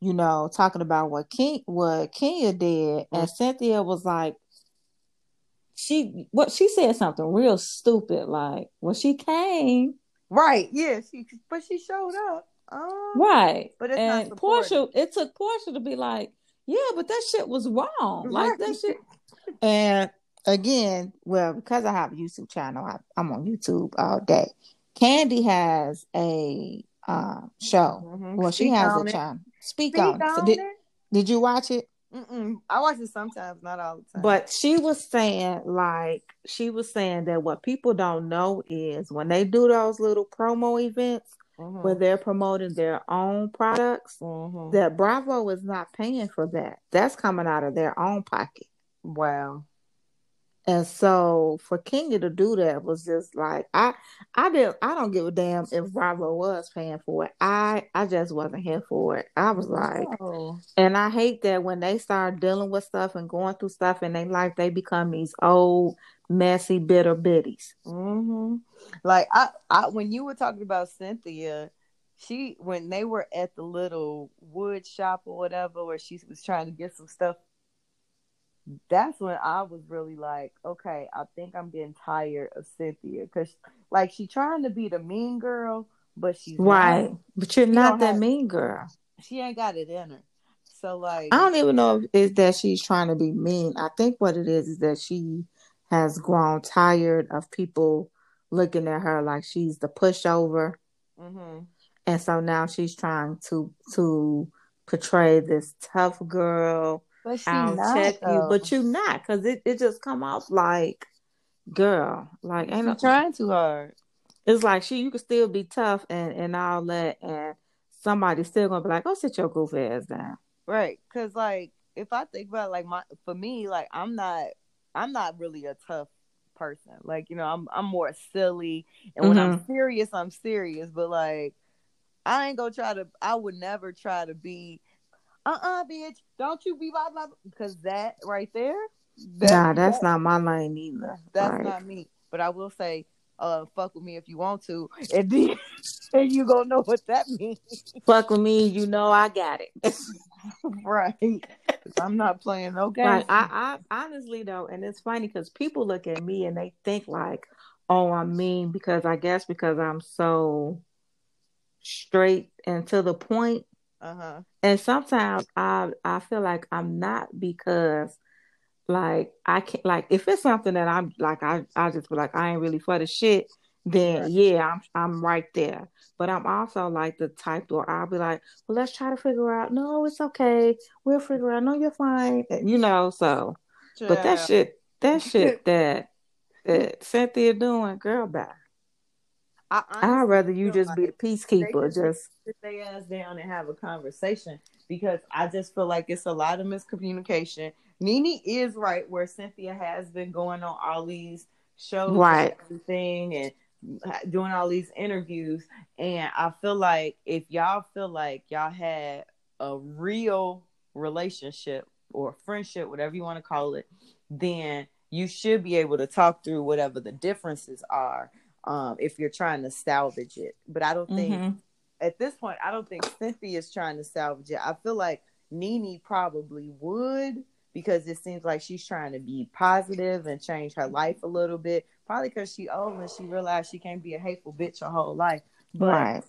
you know, talking about what King what Kenya did, and Cynthia was like, she what she said something real stupid. Like when she came, Right? Yeah. She, but she showed up. Um, right, But it's and. Portia, it took Portia to be like, yeah, but that shit was wrong. Like that Right. shit. And again, well, because I have a YouTube channel, I, I'm on YouTube all day. Kandi has a um, show. Mhm. Well, she has a it. channel. Speak, Speak on it. So did, it. did you watch it? Mm-mm. I watch it sometimes, not all the time. But she was saying, like, she was saying that what people don't know is when they do those little promo events Mhm. where they're promoting their own products, Mhm. that Bravo is not paying for that. That's coming out of their own pocket. Wow. And so for Kenya to do that was just like I I didn't I don't give a damn if Bravo was paying for it. I I just wasn't here for it. I was like Oh. and I hate that when they start dealing with stuff and going through stuff in their life, they become these old, messy, bitter biddies. hmm Like I, I, when you were talking about Cynthia, she when they were at the little wood shop or whatever, where she was trying to get some stuff. That's when I was really like, okay, I think I'm getting tired of Cynthia because, like, she's trying to be the mean girl, but she's. Right. But you're She not that have- mean girl. She ain't got it in her. So like, I don't even know if it's that she's trying to be mean. I think what it is is that she has grown tired of people looking at her like she's the pushover. hmm And so now she's trying to to portray this tough girl. But she I'll not check you, but you not because it, it just come off like girl. Like ain't no, trying too hard. it's like she you can still be tough and and all that and somebody's still gonna be like, oh sit your goofy ass down. Right, cause like if I think about like my for me, like I'm not I'm not really a tough person. Like you know, I'm I'm more silly, and when I'm mm-hmm. serious, I'm serious. But like, I ain't gonna try to. I would never try to be. Uh uh bitch, don't you be blah blah. Because that right there, that- nah, that's that- not my lane either. that's not me. But I will say, uh, fuck with me if you want to, and then and you gonna know what that means. fuck with me, you know I got it. right? I'm not playing no games. I, I honestly though, and it's funny because people look at me and they think like, oh, I'm mean because I guess because I'm so straight and to the point. Uh huh. And sometimes I I feel like I'm not because like I can't like if it's something that I'm like I I just be like I ain't really for the shit, then Right. yeah, I'm I'm right there. But I'm also like the type where I'll be like, well, let's try to figure out. No, it's okay. We'll figure out. No, you're fine. You know, so but that shit, that shit that that Cynthia doing, girl, bye. I I'd rather you just be the peacekeeper. Just sit their ass down and have a conversation because I just feel like it's a lot of miscommunication. Nene is right where Cynthia has been going on all these shows, Right. and everything, and doing all these interviews. And I feel like if y'all feel like y'all had a real relationship or friendship, whatever you want to call it, then you should be able to talk through whatever the differences are um, if you're trying to salvage it. But I don't think Mhm. at this point, I don't think Cynthia is trying to salvage it. I feel like Nene probably would because it seems like she's trying to be positive and change her life a little bit. Probably because she old and she realized she can't be a hateful bitch her whole life. But right.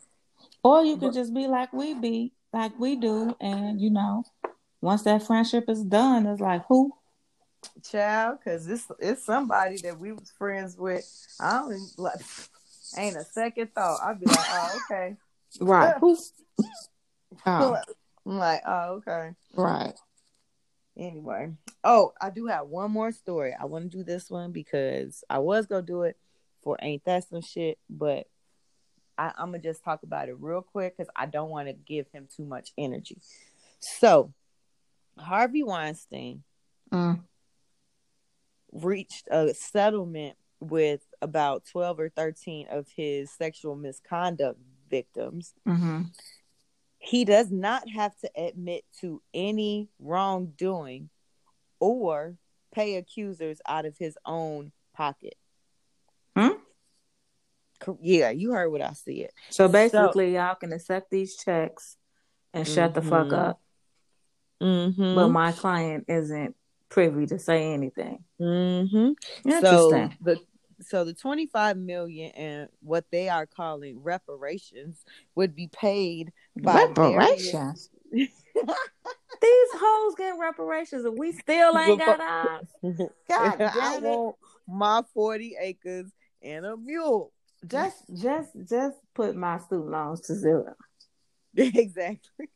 Or you could but- just be like we be, like we do, and you know, once that friendship is done, it's like who? Child, because it's it's somebody that we was friends with. I don't like ain't a second thought. I'd be like, oh, okay. Right. Oh. I'm like, oh, okay. Right. Anyway. Oh, I do have one more story. I want to do this one because I was gonna do it for ain't that some shit, but I, am gonna just talk about it real quick because I don't want to give him too much energy. So, Harvey Weinstein mm. Reached a settlement with about 12 or 13 of his sexual misconduct victims. Mm-hmm. He does not have to admit to any wrongdoing or pay accusers out of his own pocket. Hmm? Yeah, you heard what I said. So basically, so, y'all can accept these checks and mm-hmm. shut the fuck mm-hmm. up. Mm-hmm. But my client isn't privy to say anything. Mm-hmm. So the so the 25 million and what they are calling reparations would be paid by reparations. Various... These hoes get reparations and we still ain't got ours. God damn I it. want my 40 acres and a mule. Just just just put my student loans to zero. exactly.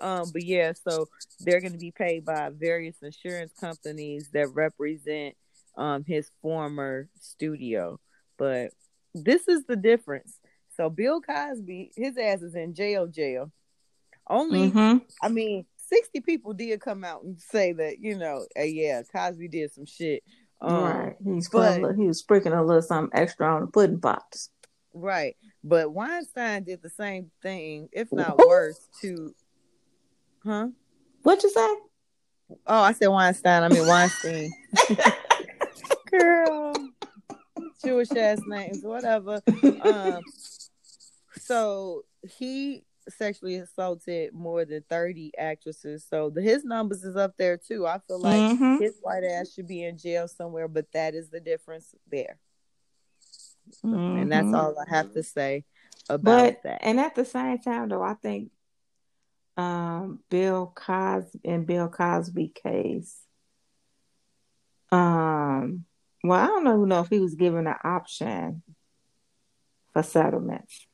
Um, but yeah, so they're going to be paid by various insurance companies that represent um his former studio. But this is the difference. So Bill Cosby, his ass is in jail, jail. Only, mm-hmm. I mean, sixty people did come out and say that you know, uh, yeah, Cosby did some shit. Um, right, he's but, little, he was sprinkling a little something extra on the pudding pops. Right, but Weinstein did the same thing, if not worse, to, huh? What you say? Oh, I said Weinstein. I mean Weinstein. Girl, Jewish ass names, whatever. Um, so he sexually assaulted more than 30 actresses. So the, his numbers is up there too. I feel like mm-hmm. his white ass should be in jail somewhere, but that is the difference there. Mm-hmm. And that's mm-hmm. all I have to say about but, that. And at the same time though, I think um Bill Cosby in Bill Cosby case um well, I don't know, know if he was given an option for settlements.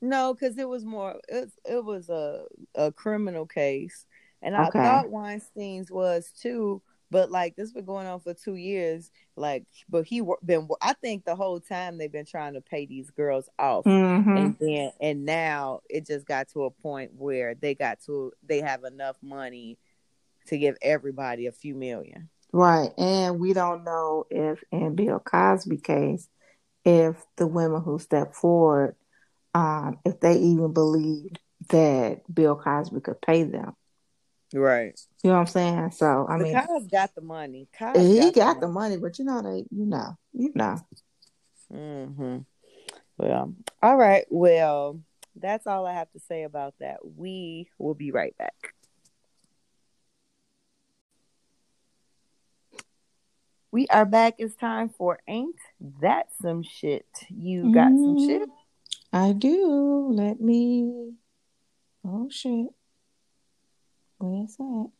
No, because it was more it, it was a a criminal case, and I thought Weinstein's was too. But like this been going on for two years. Like, but he been. I think the whole time they've been trying to pay these girls off, mm-hmm. and then and now it just got to a point where they got to they have enough money to give everybody a few million. Right. And we don't know if in Bill Cosby case, if the women who stepped forward, um, if they even believed that Bill Cosby could pay them. Right. You know what I'm saying? So I but mean Cosby got the money. Cosby he got, got the, money. money, but you know they you know. You know. Mm-hmm. Well, all right. Well, that's all I have to say about that. We will be right back. We are back. It's time for Ain't That Some Shit. You got mm-hmm. some shit? I do. Let me. Oh, shit. Where's that?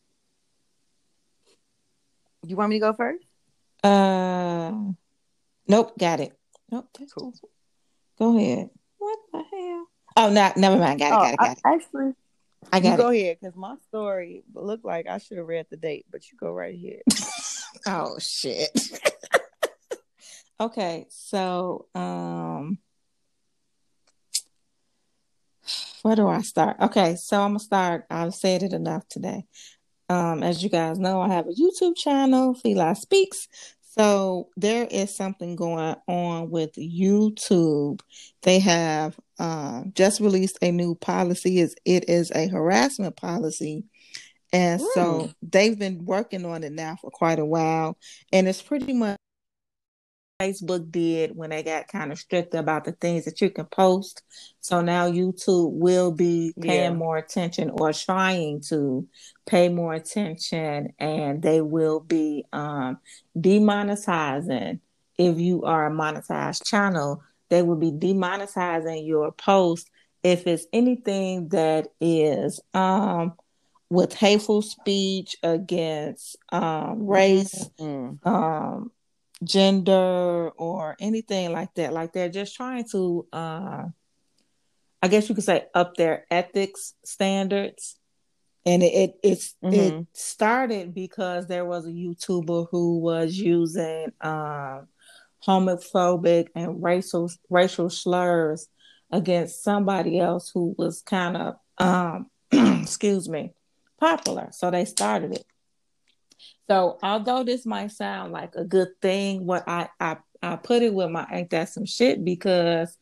You want me to go first? Uh, nope, got it. Nope, cool. Go ahead. What the hell? Oh, no, never mind. Got it, oh, got it, got it. I, actually, I got you go ahead because my story looked like I should have read the date, but you go right ahead. oh shit. okay, so um where do I start? Okay, so I'm gonna start. I've said it enough today. Um, as you guys know, I have a YouTube channel, Feli Speaks. So there is something going on with YouTube. They have uh, just released a new policy. Is it is a harassment policy, and mm. so they've been working on it now for quite a while, and it's pretty much Facebook did when they got kind of strict about the things that you can post. So now YouTube will be paying yeah. more attention or trying to pay more attention and they will be um, demonetizing if you are a monetized channel. They will be demonetizing your post if it's anything that is um, with hateful speech against um, race, mm-hmm. um, gender, or anything like that. Like they're just trying to, uh, I guess you could say, up their ethics standards. And it it it's, mm-hmm. it started because there was a YouTuber who was using um, homophobic and racial racial slurs against somebody else who was kind of um, excuse me popular. So they started it. So although this might sound like a good thing, what I I, I put it with my ain't that some shit because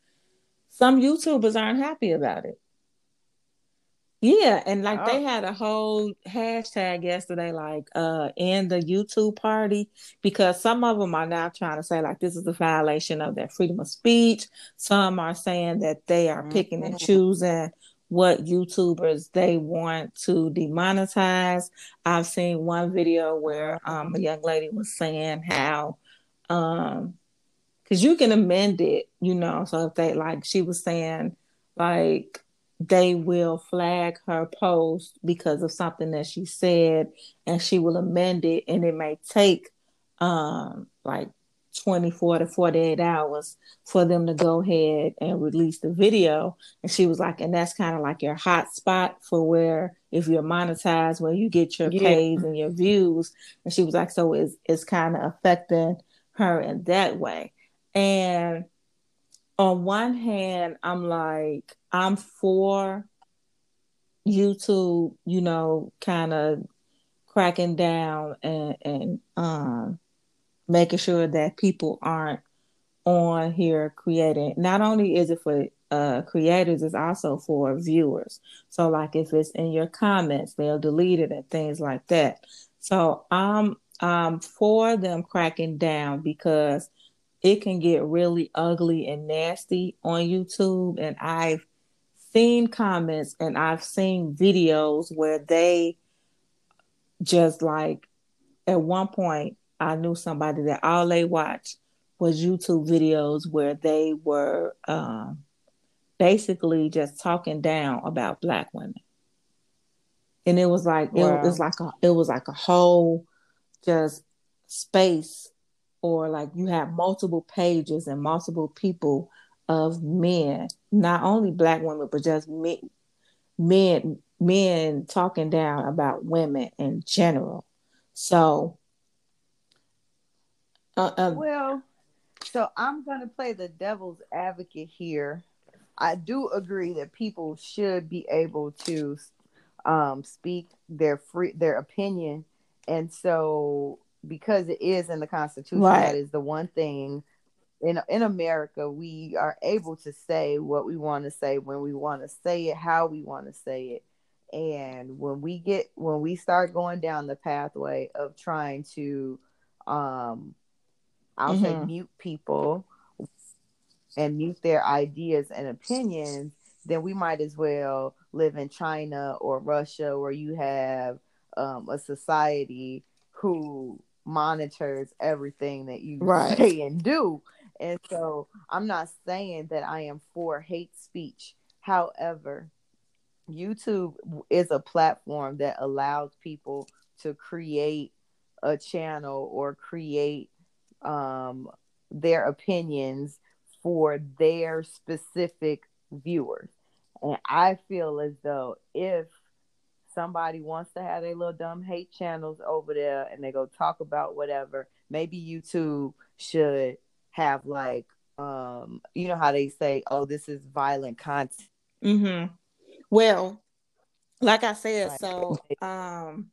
some YouTubers aren't happy about it. Yeah, and like oh. they had a whole hashtag yesterday, like uh in the YouTube party, because some of them are now trying to say like this is a violation of their freedom of speech. Some are saying that they are picking and mm-hmm. choosing what YouTubers they want to demonetize. I've seen one video where um, a young lady was saying how, um, because you can amend it, you know. So if they like, she was saying like they will flag her post because of something that she said, and she will amend it, and it may take um like 24 to 48 hours for them to go ahead and release the video. And she was like, and that's kind of like your hot spot for where if you're monetized, where you get your yeah. pays and your views. And she was like, so it's it's kind of affecting her in that way. And on one hand, I'm like, I'm for YouTube, you know, kind of cracking down and and um making sure that people aren't on here creating. Not only is it for uh, creators, it's also for viewers. So, like if it's in your comments, they'll delete it and things like that. So, I'm um for them cracking down because it can get really ugly and nasty on YouTube. And I've seen comments and I've seen videos where they just like at one point I knew somebody that all they watched was YouTube videos where they were um, basically just talking down about black women, and it was like wow. it, it was like a it was like a whole just space, or like you have multiple pages and multiple people of men, not only black women but just men, men men talking down about women in general. So uh, um, well, so I'm going to play the devil's advocate here. I do agree that people should be able to um, speak their free their opinion, and so because it is in the Constitution, right. that is the one thing in in America we are able to say what we want to say when we want to say it, how we want to say it. And when we get when we start going down the pathway of trying to um, I'll mm-hmm. say mute people and mute their ideas and opinions, then we might as well live in China or Russia where you have um, a society who monitors everything that you right. say and do. And so I'm not saying that I am for hate speech. However, YouTube is a platform that allows people to create a channel or create um, their opinions for their specific viewers. And I feel as though if somebody wants to have their little dumb hate channels over there and they go talk about whatever, maybe YouTube should have like um you know how they say, oh, this is violent content. Mm-hmm. Well, like I said, so um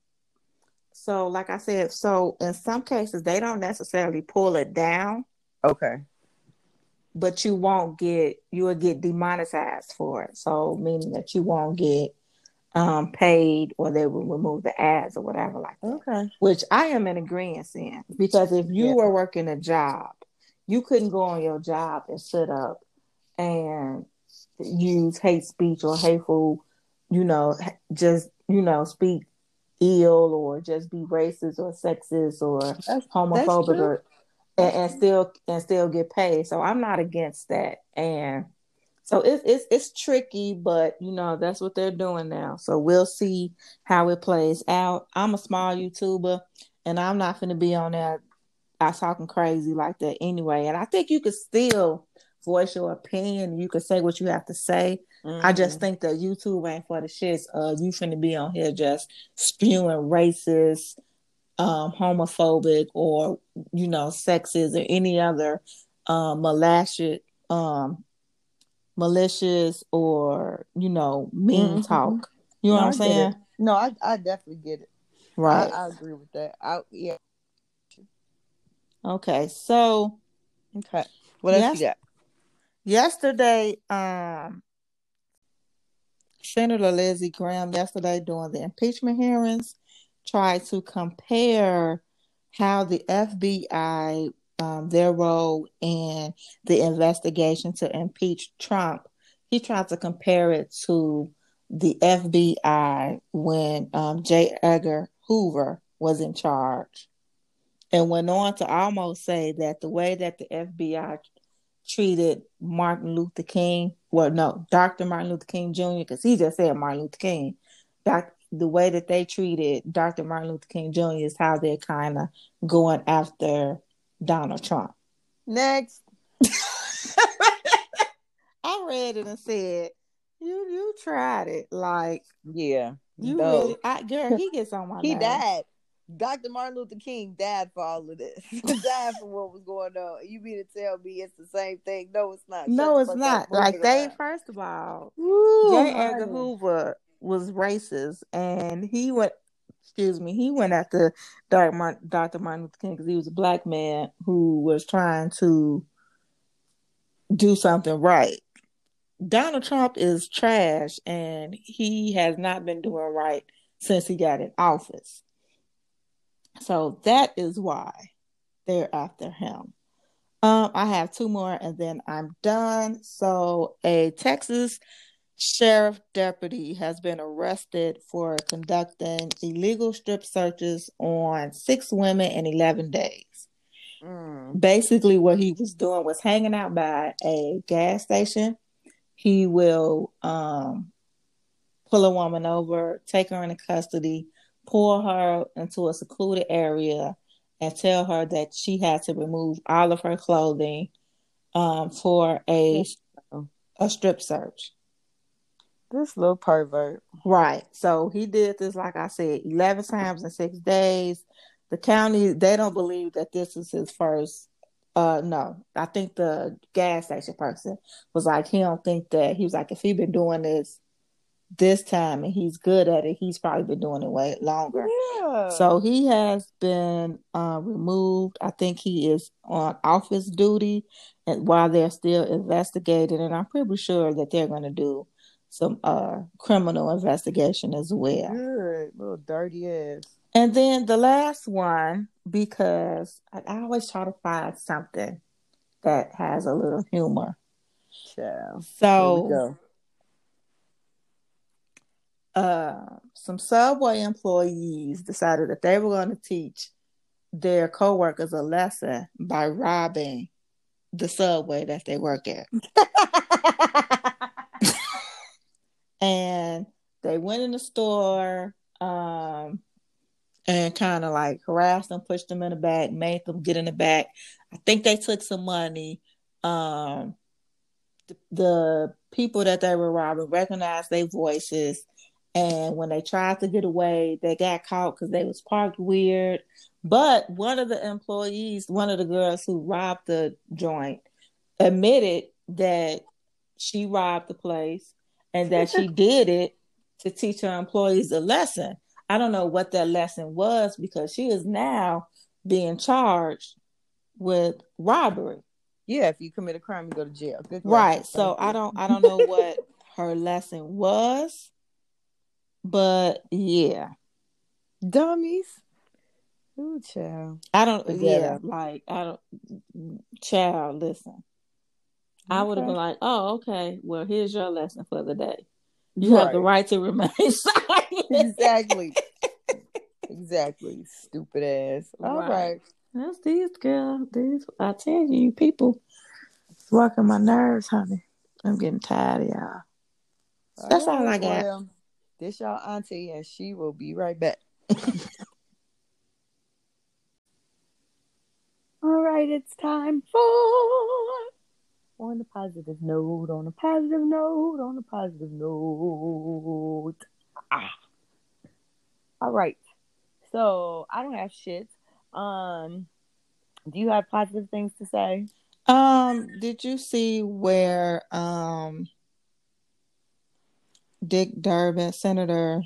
so, like I said, so in some cases they don't necessarily pull it down. Okay. But you won't get you will get demonetized for it. So meaning that you won't get um paid or they will remove the ads or whatever like that. Okay. Which I am in agreement in because if you yeah. were working a job, you couldn't go on your job and sit up and use hate speech or hateful, you know, just you know, speak ill or just be racist or sexist or that's, homophobic that's or and, and, still and still get paid. So I'm not against that. And So it's it's it's tricky, but you know that's what they're doing now. So we'll see how it plays out. I'm a small YouTuber, and I'm not going to be on there. I talking crazy like that anyway. And I think you could still voice your opinion. You can say what you have to say. Mm-hmm. I just think that YouTube ain't for the shits. Uh, you finna be on here just spewing racist, um, homophobic, or you know, sexist, or any other um, malicious, um, malicious, or you know, mean mm-hmm. talk. You know no, what I'm saying? No, I I definitely get it. Right. I, I agree with that. I yeah. Okay, so okay, what else yes, you got? Yesterday, um, Senator Lindsey Graham yesterday during the impeachment hearings tried to compare how the FBI, um, their role in the investigation to impeach Trump. He tried to compare it to the FBI when um, J. Edgar Hoover was in charge, and went on to almost say that the way that the FBI treated Martin Luther King, well, no, Dr. Martin Luther King Jr., because he just said Martin Luther King. Doc, the way that they treated Dr. Martin Luther King Jr. is how they're kind of going after Donald Trump. Next. I read it and said, "You you tried it, like yeah, you no. really, I, girl, he gets on my. he died. Dr. Martin Luther King died for all of this. died for what was going on. You mean to tell me it's the same thing? No, it's not. No, Shut it's not. Like they, first of all, J. Edgar Hoover was racist, and he went. Excuse me. He went after Dr. Martin, Dr. Martin Luther King because he was a black man who was trying to do something right. Donald Trump is trash, and he has not been doing right since he got in office. So that is why they're after him. Um, I have two more and then I'm done. So, a Texas sheriff deputy has been arrested for conducting illegal strip searches on six women in 11 days. Mm. Basically, what he was doing was hanging out by a gas station. He will um, pull a woman over, take her into custody, pull her into a secluded area and tell her that she had to remove all of her clothing um, for a a strip search. This little pervert. Right. So he did this, like I said, 11 times in six days. The county, they don't believe that this is his first. Uh, no, I think the gas station person was like, he don't think that. He was like, if he been doing this this time and he's good at it, he's probably been doing it way longer. Yeah. So he has been uh, removed. I think he is on office duty and while they're still investigating and I'm pretty sure that they're gonna do some uh, criminal investigation as well. Good, little dirty ass. And then the last one, because I, I always try to find something that has a little humor. Yeah. So uh, some Subway employees decided that they were going to teach their coworkers a lesson by robbing the Subway that they work at. and they went in the store um, and kind of like harassed them, pushed them in the back, made them get in the back. I think they took some money. Um, the, the people that they were robbing recognized their voices and when they tried to get away, they got caught because they was parked weird. But one of the employees, one of the girls who robbed the joint, admitted that she robbed the place and that she did it to teach her employees a lesson. I don't know what that lesson was because she is now being charged with robbery. Yeah, if you commit a crime, you go to jail. Good right. So I don't I don't know what her lesson was. But yeah. Dummies. Ooh, child. I don't yeah, like I don't child, listen. Okay. I would have been like, Oh, okay, well here's your lesson for the day. You right. have the right to remain silent. exactly. exactly. Stupid ass. All right. right. That's these girls. These I tell you, people it's working my nerves, honey. I'm getting tired, of y'all. That's all, all I got. Well, this y'all auntie, and she will be right back. all right, it's time for on a positive note, on a positive note, on a positive note. Ah. All right. So I don't have shit. Um, do you have positive things to say? Um, did you see where um Dick Durbin, Senator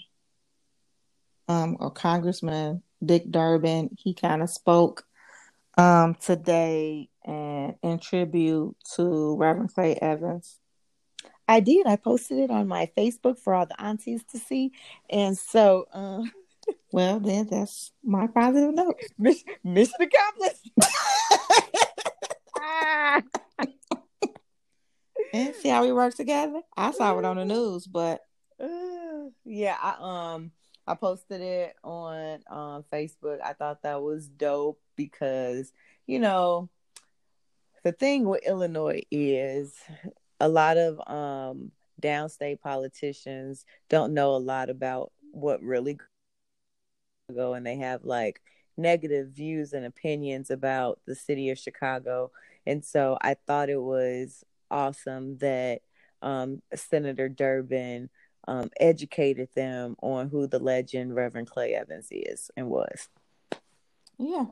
um or Congressman Dick Durbin, he kind of spoke um today and in tribute to Reverend Clay Evans. I did. I posted it on my Facebook for all the aunties to see. And so uh well then that's my positive note. mission accomplished. and see how we work together. I saw it on the news, but uh, yeah, I um I posted it on um Facebook. I thought that was dope because you know the thing with Illinois is a lot of um downstate politicians don't know a lot about what really go and they have like negative views and opinions about the city of Chicago and so I thought it was awesome that um, Senator Durbin um, educated them on who the legend Reverend Clay Evans is and was. Yeah.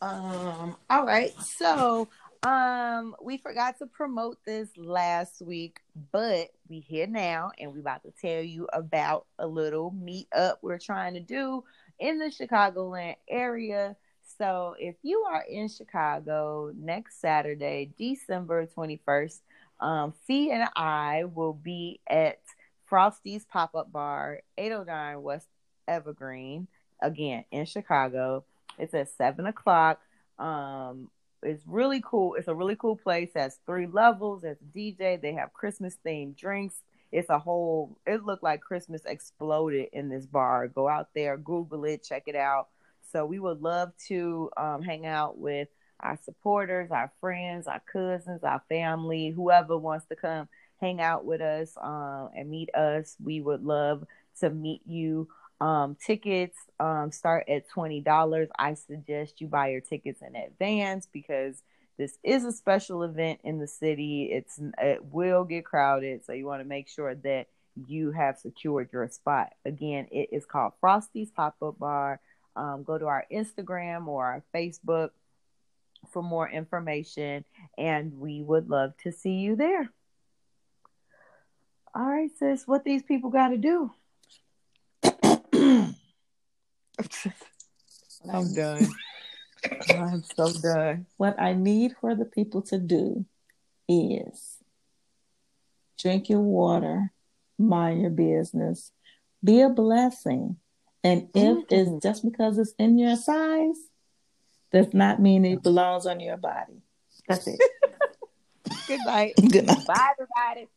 Um. All right. So, um, we forgot to promote this last week, but we here now, and we about to tell you about a little meet up we're trying to do in the Chicagoland area so if you are in Chicago next Saturday, December 21st, um, Fee and I will be at Frosty's Pop Up Bar, 809 West Evergreen, again in Chicago. It's at 7 o'clock. Um, it's really cool. It's a really cool place. It has three levels. A DJ. They have Christmas themed drinks. It's a whole, it looked like Christmas exploded in this bar. Go out there, Google it, check it out. So we would love to um, hang out with our supporters, our friends, our cousins, our family, whoever wants to come hang out with us um, and meet us. We would love to meet you. Um, tickets um, start at $20. I suggest you buy your tickets in advance because this is a special event in the city. It's it will get crowded, so you want to make sure that you have secured your spot. Again, it is called Frosty's Pop Up Bar um, go to our Instagram or our Facebook for more information, and we would love to see you there. All right, sis, what these people got to do? I'm done. I'm so done. What I need for the people to do is drink your water, mind your business, be a blessing and if mm-hmm. it's just because it's in your size, does not mean it belongs on your body. That's it. Good night. Good night. Bye, everybody.